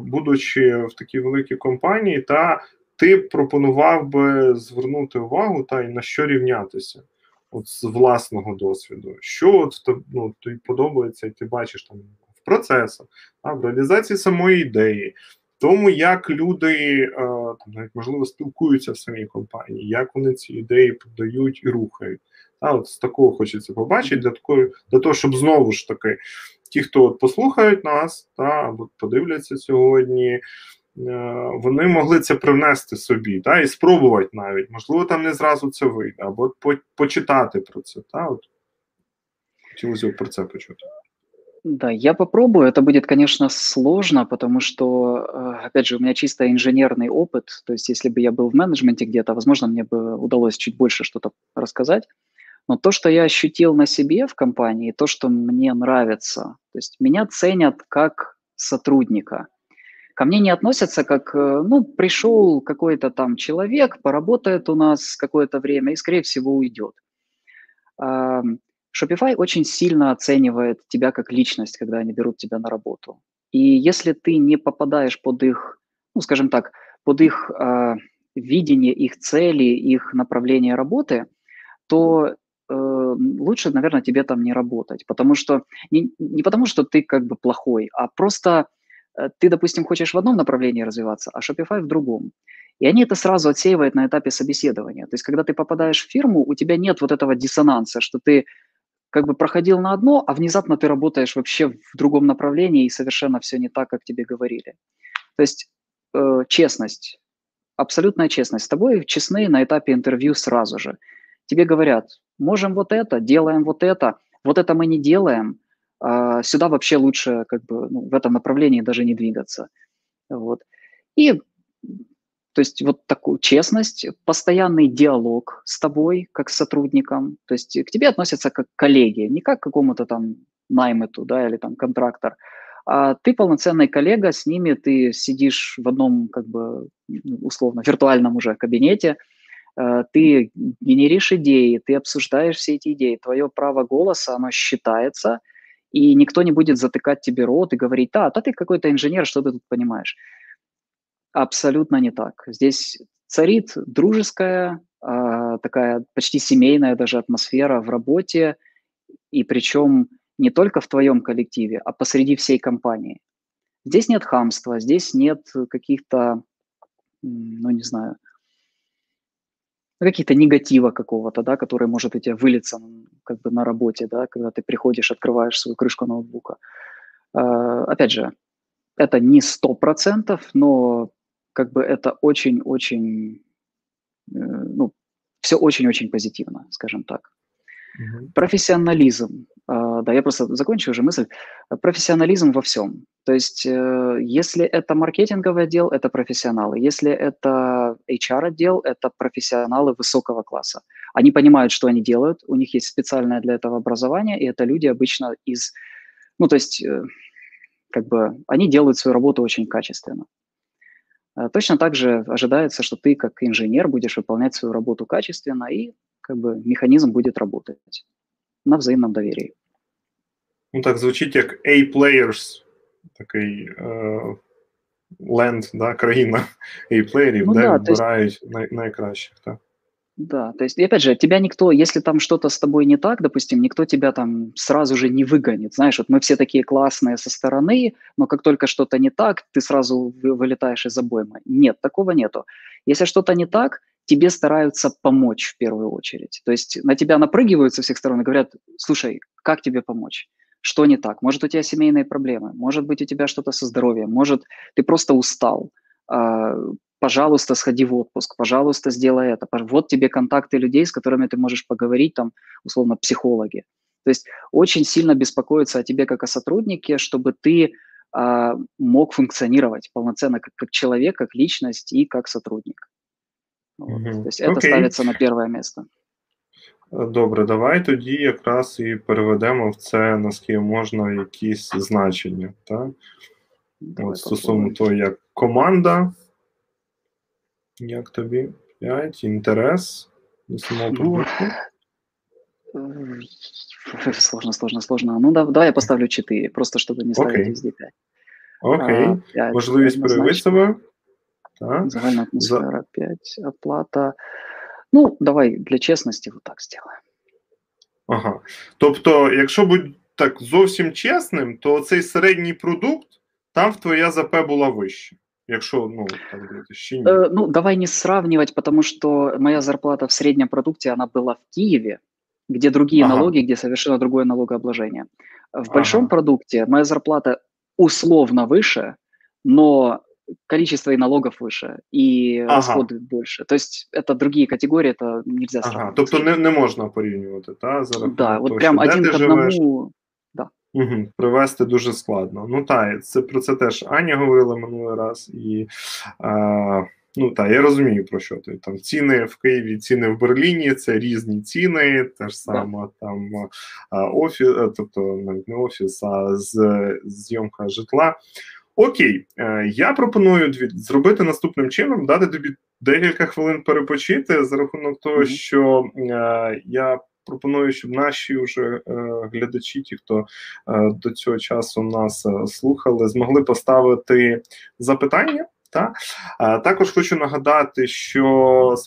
Будучи в такій великій компанії, та ти пропонував би звернути увагу та й на що рівнятися от з власного досвіду, що от ну, тобі подобається, і ти бачиш там в процесах, а, в реалізації самої ідеї, тому як люди там навіть можливо спілкуються в самій компанії, як вони ці ідеї подають і рухають. А от з такого хочеться побачити, для такої, для того, щоб знову ж таки ті, хто от послухають нас, та або подивляться сьогодні, е, вони могли це привнести собі, та, і спробувати навіть. Можливо, там не зразу це вийде, або по, почитати про це. Та, от. Хотілося б про це почути. Да, я попробую. Это будет, конечно, сложно, потому что, э, опять же, у меня чисто инженерный опыт. То есть, если бы я был в менеджменте где-то, возможно, мне бы удалось чуть больше что-то рассказать. Но то, что я ощутил на себе в компании, то, что мне нравится, то есть меня ценят как сотрудника, ко мне не относятся как, э, ну, пришел какой-то там человек, поработает у нас какое-то время и, скорее всего, уйдет. Shopify очень сильно оценивает тебя как личность, когда они берут тебя на работу. И если ты не попадаешь под их, ну, скажем так, под их э, видение, их цели, их направление работы, то э, лучше, наверное, тебе там не работать. Потому что не, не потому, что ты как бы плохой, а просто э, ты, допустим, хочешь в одном направлении развиваться, а Shopify в другом. И они это сразу отсеивают на этапе собеседования. То есть, когда ты попадаешь в фирму, у тебя нет вот этого диссонанса, что ты как бы проходил на одно, а внезапно ты работаешь вообще в другом направлении и совершенно все не так, как тебе говорили. То есть э, честность, абсолютная честность. С тобой честны на этапе интервью сразу же. Тебе говорят, можем вот это, делаем вот это, вот это мы не делаем, а сюда вообще лучше как бы ну, в этом направлении даже не двигаться. Вот. И то есть вот такую честность, постоянный диалог с тобой, как с сотрудником. То есть к тебе относятся как к коллеге, не как к какому-то там наймыту, да, или там контрактор. А ты полноценный коллега, с ними ты сидишь в одном, как бы, условно, виртуальном уже кабинете, ты генеришь идеи, ты обсуждаешь все эти идеи, твое право голоса, оно считается, и никто не будет затыкать тебе рот и говорить, да, да ты какой-то инженер, что ты тут понимаешь. Абсолютно не так. Здесь царит дружеская, э, такая почти семейная даже атмосфера в работе, и причем не только в твоем коллективе, а посреди всей компании. Здесь нет хамства, здесь нет каких-то, ну не знаю, каких-то негатива какого-то, да, который может у тебя вылиться как бы на работе, да, когда ты приходишь, открываешь свою крышку ноутбука. Э, опять же, это не сто процентов, но как бы это очень-очень, э, ну, все очень-очень позитивно, скажем так. Угу. Профессионализм. Э, да, я просто закончу уже мысль. Профессионализм во всем. То есть, э, если это маркетинговый отдел, это профессионалы. Если это HR-отдел, это профессионалы высокого класса. Они понимают, что они делают, у них есть специальное для этого образование, и это люди обычно из... Ну, то есть, э, как бы, они делают свою работу очень качественно. Э, точно так же ожидается, что ты как инженер будешь выполнять свою работу качественно, и как бы механизм будет работать на взаимном доверии. Ну так звучить як A-players, такий е, ленд, да, країна A-плеєрів, ну, де да, вибирають есть... най- найкращих. Так? Да, то есть, и опять же, тебя никто, если там что-то с тобой не так, допустим, никто тебя там сразу же не выгонит. Знаешь, вот мы все такие классные со стороны, но как только что-то не так, ты сразу вылетаешь из обоймы. Нет, такого нету. Если что-то не так, тебе стараются помочь в первую очередь. То есть на тебя напрыгивают со всех сторон и говорят, слушай, как тебе помочь? Что не так? Может, у тебя семейные проблемы? Может быть, у тебя что-то со здоровьем? Может, ты просто устал? А, пожалуйста, сходи в отпуск, пожалуйста, сделай это. Вот тебе контакты людей, с которыми ты можешь поговорить, там, условно, психологи. То есть очень сильно беспокоиться о тебе как о сотруднике, чтобы ты а, мог функционировать полноценно как, как человек, как личность и как сотрудник. Вот. Mm-hmm. То есть это okay. на первое место. Добре, давай тоді якраз і переведемо в це наскільки можна якісь значення. Так? От Стосовно того, як команда Як тобі? 5, інтерес до самого продукту? Сложно, сложно, сложно. Ну, давай я поставлю 4, просто чтобы не ставить okay. везде 5. Окей. Okay. Можливість проявити себе. Так. Загальна атмосфера За... 5, оплата. Ну, давай для чесності вот так сделаем. Ага. Тобто, якщо бути так зовсім чесним, то цей середній продукт, там в твоя ЗП була вища. Якщо ну так говорити, ще ні. Э, ну давай не сравнивать, потому что моя зарплата в среднем продукте она была в Киеве, где другие ага. налоги, где совершенно другое налогообложение. В большом ага. продукте моя зарплата условно выше, но количество и налогов выше, и ага. расходы больше. То есть это другие категории, это нельзя сравнивать. Ага. Тобто не, не можна порівнювати, та? За да, от прям один к одному Угу, Привести дуже складно. Ну так, це про це теж Аня говорила минулий раз, і а, ну так, я розумію про що ти. Там ціни в Києві, ціни в Берліні, це різні ціни, те ж саме да. там офіс, тобто навіть не офіс, а з зйомка житла. Окей, е, я пропоную зробити наступним чином, дати тобі декілька хвилин перепочити за рахунок того, що е, я пропоную, щоб наші вже е, глядачі, ті, хто до цього часу нас слухали, змогли поставити запитання. Та? Також хочу нагадати, що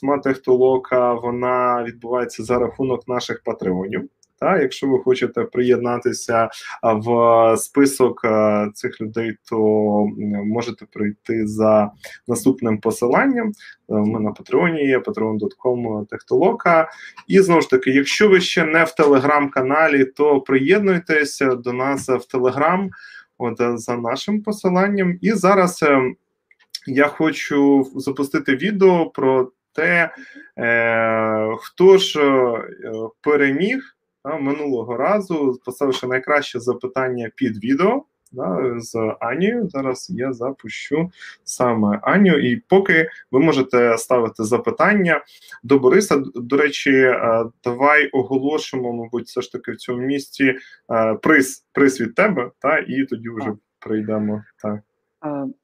Tech вона відбувається за рахунок наших патреонів. Та якщо ви хочете приєднатися в список цих людей, то можете прийти за наступним посиланням. Е, ми на Патреоні є patreon.com Техтолока. І знову ж таки, якщо ви ще не в телеграм-каналі, то приєднуйтеся до нас в Телеграм, от е, за нашим посиланням. І зараз е, я хочу запустити відео про те, хто ж переміг да, минулого разу, поставивши найкраще запитання під відео да, з Анією. Зараз я запущу саме Аню. І поки ви можете ставити запитання до Бориса. До речі, е, давай оголошимо, мабуть, все ж таки в цьому місці е, приз приз від тебе, та і тоді вже прийдемо. Так.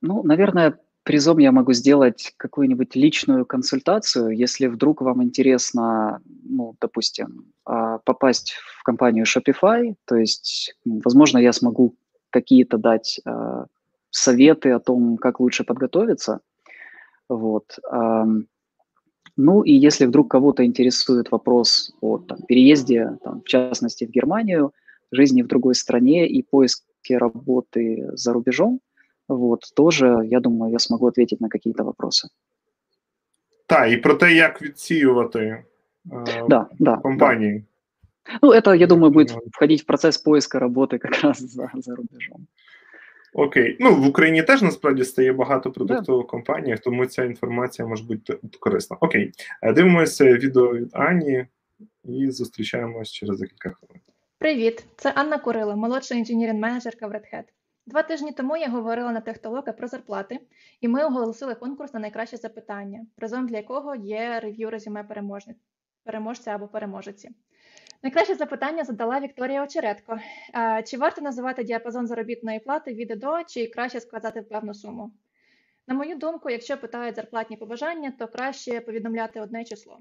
Ну, наверное, призом я могу сделать какую-нибудь личную консультацию, если вдруг вам интересно, ну, допустим, а, попасть в компанию Shopify, то есть, возможно, я смогу какие-то дать а, советы о том, как лучше подготовиться. Вот. Ну и если вдруг кого-то интересует вопрос о там, переезде, там, в частности, в Германию, жизни в другой стране и поиске работы за рубежом, вот, тоже, я думаю, я смогу ответить на какие-то вопросы. Так, і про те, як відсіювати э, да, да, компании. Да. Ну, это, я думаю, будет входить в процесс поиска работы как раз за, за рубежом. Окей. Ну, в Україні теж насправді стає багато продуктових yeah. компаній, тому ця інформація може бути корисна. Окей. Е, дивимося відео від Ані і зустрічаємось через декілька хвилин. Привіт, це Анна Курила, молодша інженіринг менеджерка в Red Hat. Два тижні тому я говорила на Техтолока про зарплати, і ми оголосили конкурс на найкраще запитання, призом для якого є рев'ю резюме переможця або переможеці. Найкраще запитання задала Вікторія Очеретко. Чи варто називати діапазон заробітної плати від і до, чи краще сказати певну суму? На мою думку, якщо питають зарплатні побажання, то краще повідомляти одне число.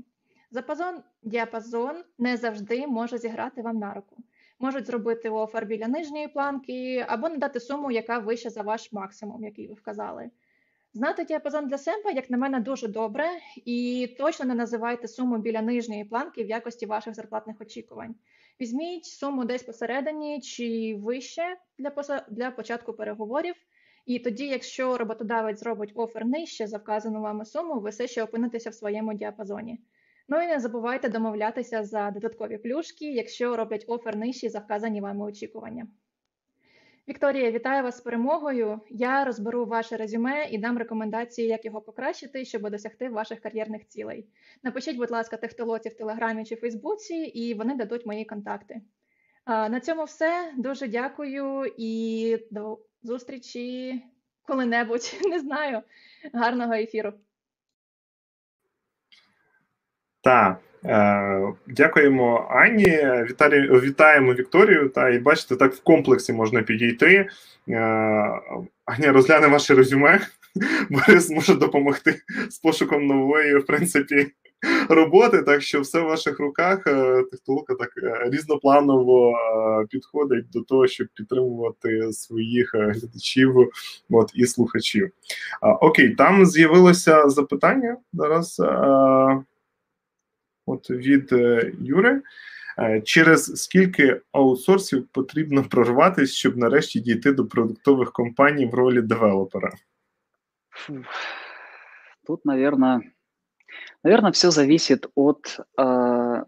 Запазон діапазон не завжди може зіграти вам на руку можуть зробити офер біля нижньої планки, або надати суму, яка вища за ваш максимум, який ви вказали. Знати діапазон для себе, як на мене, дуже добре, і точно не називайте суму біля нижньої планки в якості ваших зарплатних очікувань. Візьміть суму десь посередині чи вище для для початку переговорів. І тоді, якщо роботодавець зробить офер нижче за вказану вами суму, ви все ще опинитеся в своєму діапазоні. Ну і не забувайте домовлятися за додаткові плюшки, якщо роблять офер нижчі за вказані вами очікування. Вікторія, вітаю вас з перемогою. Я розберу ваше резюме і дам рекомендації, як його покращити, щоб досягти ваших кар'єрних цілей. Напишіть, будь ласка, техтолоці в Телеграмі чи Фейсбуці, і вони дадуть мої контакти. На цьому все. Дуже дякую і до зустрічі коли-небудь. Не знаю. Гарного ефіру. Так, е, дякуємо Ані. Віталі, вітаємо Вікторію. Та і бачите, так в комплексі можна підійти. Е, Аня розгляне ваше резюме. Борис може допомогти з пошуком нової, в принципі, роботи. Так що все в ваших руках. Е, так е, різнопланово е, підходить до того, щоб підтримувати своїх глядачів от, і слухачів. Окей, там з'явилося запитання зараз от від е, Юри. Е, через скільки аутсорсів потрібно прорватися, щоб нарешті дійти до продуктових компаній в ролі девелопера? Тут, наверное, наверное, все зависит от э,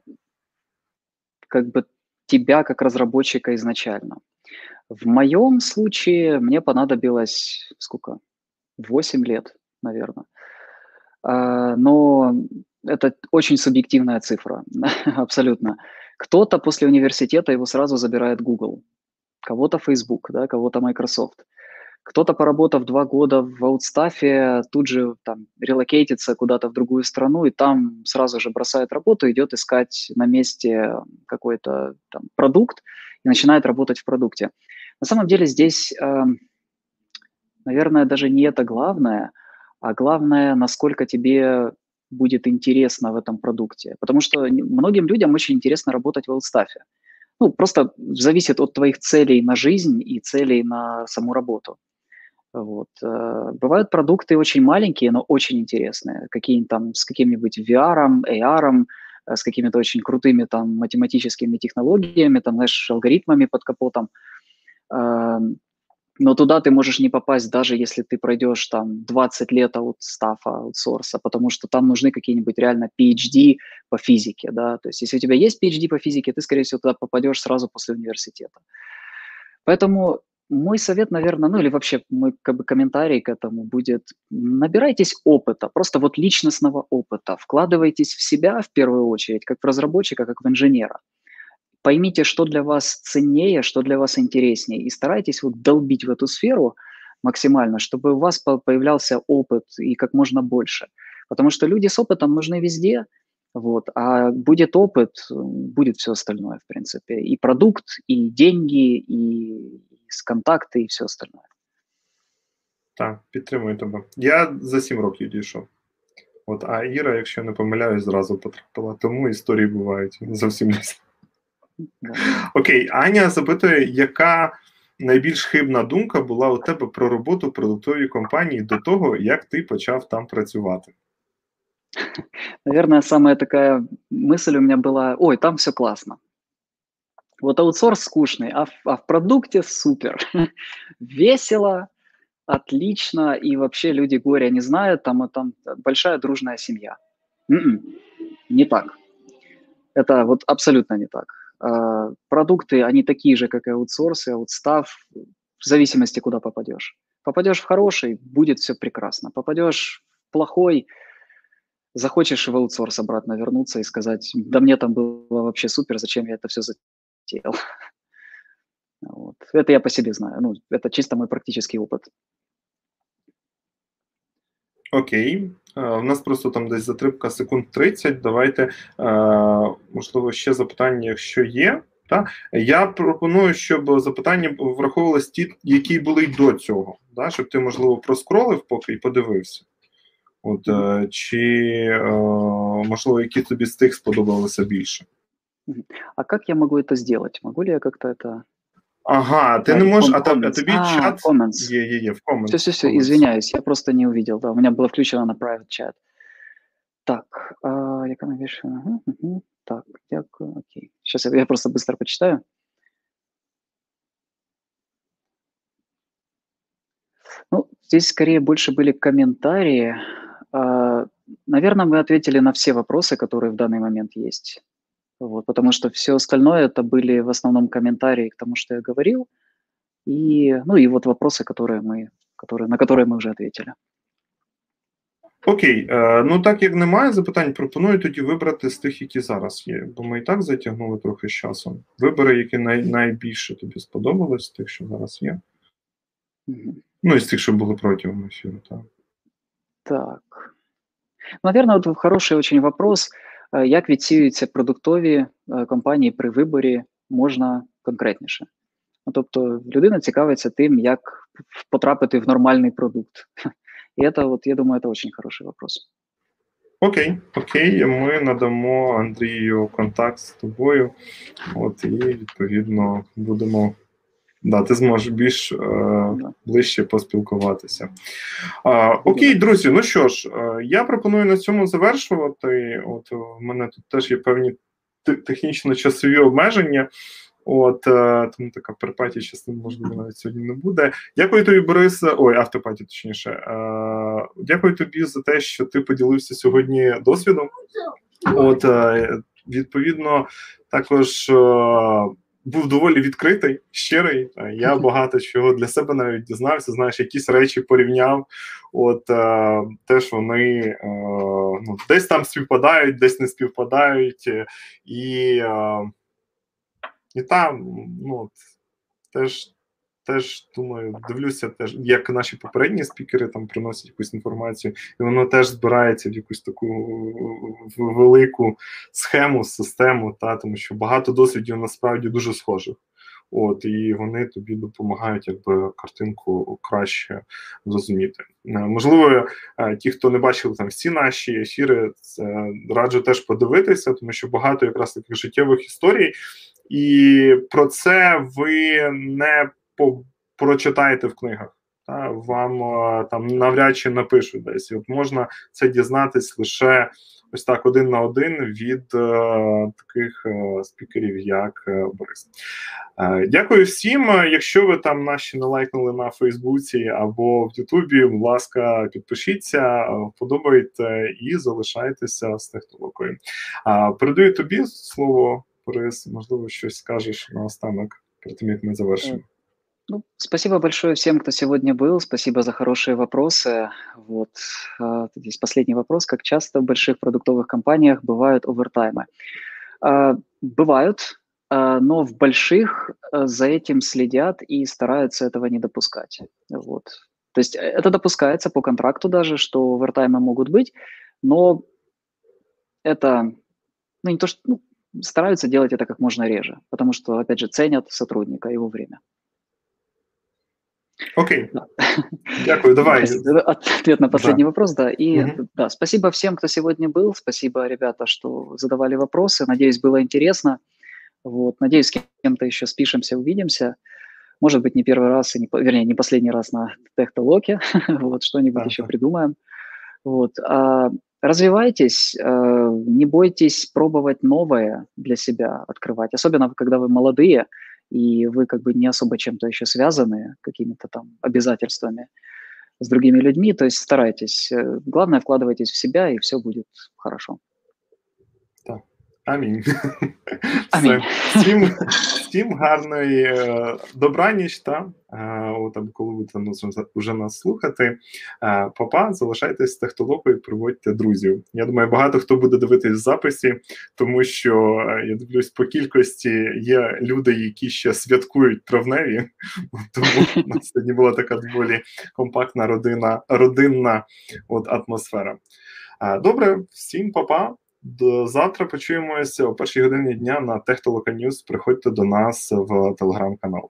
как бы тебя как разработчика изначально. В моем случае мне понадобилось сколько? 8 лет, наверное. Э, но это очень субъективная цифра, абсолютно. Кто-то после университета его сразу забирает Google, кого-то Facebook, да, кого-то Microsoft. Кто-то, поработав два года в аутстафе, тут же там релокейтится куда-то в другую страну и там сразу же бросает работу, идет искать на месте какой-то там продукт и начинает работать в продукте. На самом деле здесь, э, наверное, даже не это главное, а главное, насколько тебе будет интересно в этом продукте. Потому что многим людям очень интересно работать в олдстафе. Ну, просто зависит от твоих целей на жизнь и целей на саму работу. Вот. Э, бывают продукты очень маленькие, но очень интересные, какие там с каким-нибудь VR, AR, э, с какими-то очень крутыми там математическими технологиями, там, знаешь, алгоритмами под капотом. Но туда ты можешь не попасть, даже если ты пройдешь там 20 лет от стафа, аутсорса, потому что там нужны какие-нибудь реально PhD по физике, да, то есть если у тебя есть PhD по физике, ты, скорее всего, туда попадешь сразу после университета. Поэтому мой совет, наверное, ну или вообще мой как бы комментарий к этому будет, набирайтесь опыта, просто вот личностного опыта, вкладывайтесь в себя в первую очередь, как в разработчика, как в инженера Поймите, что для вас ценнее, что для вас интереснее, и старайтесь вот долбить в эту сферу максимально, чтобы у вас появлялся опыт и как можно больше. Потому что люди с опытом нужны везде, вот, а будет опыт, будет все остальное, в принципе. И продукт, и деньги, и контакти, і все остальне. Так, підтримую тебе. Я за сім років дійшов. От, а Іра, якщо не помиляюсь, зразу потрапила. Тому історії бувають зовсім не. Окей, Аня запитує, яка найбільш хибна думка була у тебе про роботу в продуктовій компанії до того, як ти почав там працювати? Наверное, самая такая мысль у меня была, ой, там все классно. Вот аутсорс скучный, а в, а в продукте супер. Весело, отлично, и вообще люди горя не знают, там, там большая дружная семья. М-м, не так. Это вот абсолютно не так. А, продукты, они такие же, как и аутсорсы, аутстав, в зависимости, куда попадешь. Попадешь в хороший, будет все прекрасно. Попадешь в плохой, захочешь в аутсорс обратно вернуться и сказать, да мне там было вообще супер, зачем я это все тел. Вот. Это я по себе знаю. Ну, это чисто мой практический опыт. Окей. У нас просто там десь затримка секунд 30. Давайте, можливо, ще запитання, якщо є. Та? Я пропоную, щоб запитання враховувалися ті, які були й до цього. Да? Щоб ти, можливо, проскролив поки і подивився. От, Чи, можливо, які тобі з тих сподобалися більше? А как я могу это сделать? Могу ли я как-то это... Ага, ты не можешь, а, там, а тобі а, чат comments. є, є, є, в comments. Все, все, все, извиняюсь, я просто не увидел, да, у меня было включено на private chat. Так, а, яка найбільше? Угу, угу. Так, дякую, окей. Сейчас я, я просто быстро почитаю. Ну, здесь скорее больше были комментарии. А, наверное, мы ответили на все вопросы, которые в данный момент есть. Вот, потому что все остальное это были в основном комментарии к тому, что я говорил, и, ну и вот вопросы, которые мы, которые, на которые мы вже ответили. Окей, е, ну так як немає запитань, пропоную тоді вибрати з тих, які зараз є. Бо ми і так затягнули трохи з часом. Вибери, які най, найбільше тобі сподобались, з тих, що зараз є. Mm-hmm. Ну, і з тих, що були протягом ефіру, так. Так. Наверное, вот хороший очень вопрос. Як відсіюються продуктові компанії при виборі можна конкретніше? Ну, Тобто людина цікавиться тим, як потрапити в нормальний продукт. І це, от, я думаю, це дуже хороший вопрос. Окей, окей, ми надамо Андрію контакт з тобою. От і відповідно будемо Да, ти зможеш більш е, ближче поспілкуватися. А, Окей, друзі. Ну що ж, е, я пропоную на цьому завершувати. От в мене тут теж є певні технічно-часові обмеження. От е, тому така перпатія частина, можливо, навіть сьогодні не буде. Дякую тобі, Борис. Ой, автопаті, точніше. Е, дякую тобі за те, що ти поділився сьогодні досвідом. От е, відповідно, також. Був доволі відкритий, щирий. Е, я багато чого для себе навіть дізнався. Знаєш, якісь речі порівняв. От е, теж вони е, ну, десь там співпадають, десь не співпадають, е, і е, і там ну, теж теж думаю, дивлюся, теж як наші попередні спікери там приносять якусь інформацію, і воно теж збирається в якусь таку велику схему, систему, та тому що багато досвідів насправді дуже схожих. От і вони тобі допомагають, якби картинку краще зрозуміти. Е, можливо, е, ті, хто не бачив там всі наші ефіри, це раджу теж подивитися, тому що багато якраз таких життєвих історій, і про це ви не прочитаєте в книгах. Та вам там навряд чи напишуть десь. От можна це дізнатись лише ось так один на один від е, таких е, спікерів, як е, Борис. Е, дякую всім. Якщо ви там наші не лайкнули на Фейсбуці або в Ютубі, будь ласка, підпишіться, вподобайте і залишайтеся з технологою. Е, передаю тобі слово, Борис, можливо, щось скажеш на останок перед тим, як ми завершимо. Ну, спасибо большое всем, кто сегодня был. Спасибо за хорошие вопросы. Вот здесь последний вопрос. Как часто в больших продуктовых компаниях бывают овертаймы? А, бывают, а, но в больших за этим следят и стараются этого не допускать. Вот. То есть э, это допускается по контракту даже, что овертаймы могут быть, но это, ну не то, что ну, стараются делать это как можно реже, потому что, опять же, ценят сотрудника, его время. Окей. Дякую, давай. Ответ на последний да. вопрос, да. И угу. да, спасибо всем, кто сегодня был. Спасибо, ребята, что задавали вопросы. Надеюсь, было интересно. Вот, надеюсь, с кем-то еще спишемся, увидимся. Может быть, не первый раз, и не, вернее, не последний раз на технолоке. вот, что-нибудь да, еще да. придумаем. Вот. А, развивайтесь, а, не бойтесь пробовать новое для себя открывать, особенно когда вы молодые и вы как бы не особо чем-то еще связаны, какими-то там обязательствами с другими людьми, то есть старайтесь. Э, главное, вкладывайтесь в себя, и все будет хорошо. Амінь. Амінь. Всім всім гарної е, добраніч, та е, там, коли ви там вже нас слухати. Е, папа, залишайтесь технологою і приводьте друзів. Я думаю, багато хто буде дивитись в записі, тому що я дивлюсь, по кількості є люди, які ще святкують травневі, тому у нас сьогодні була така доволі компактна родина, родинна от, атмосфера. Добре, всім папа. До завтра почуємося о першій годині дня на Техтолока Ньюс. Приходьте до нас в телеграм-канал.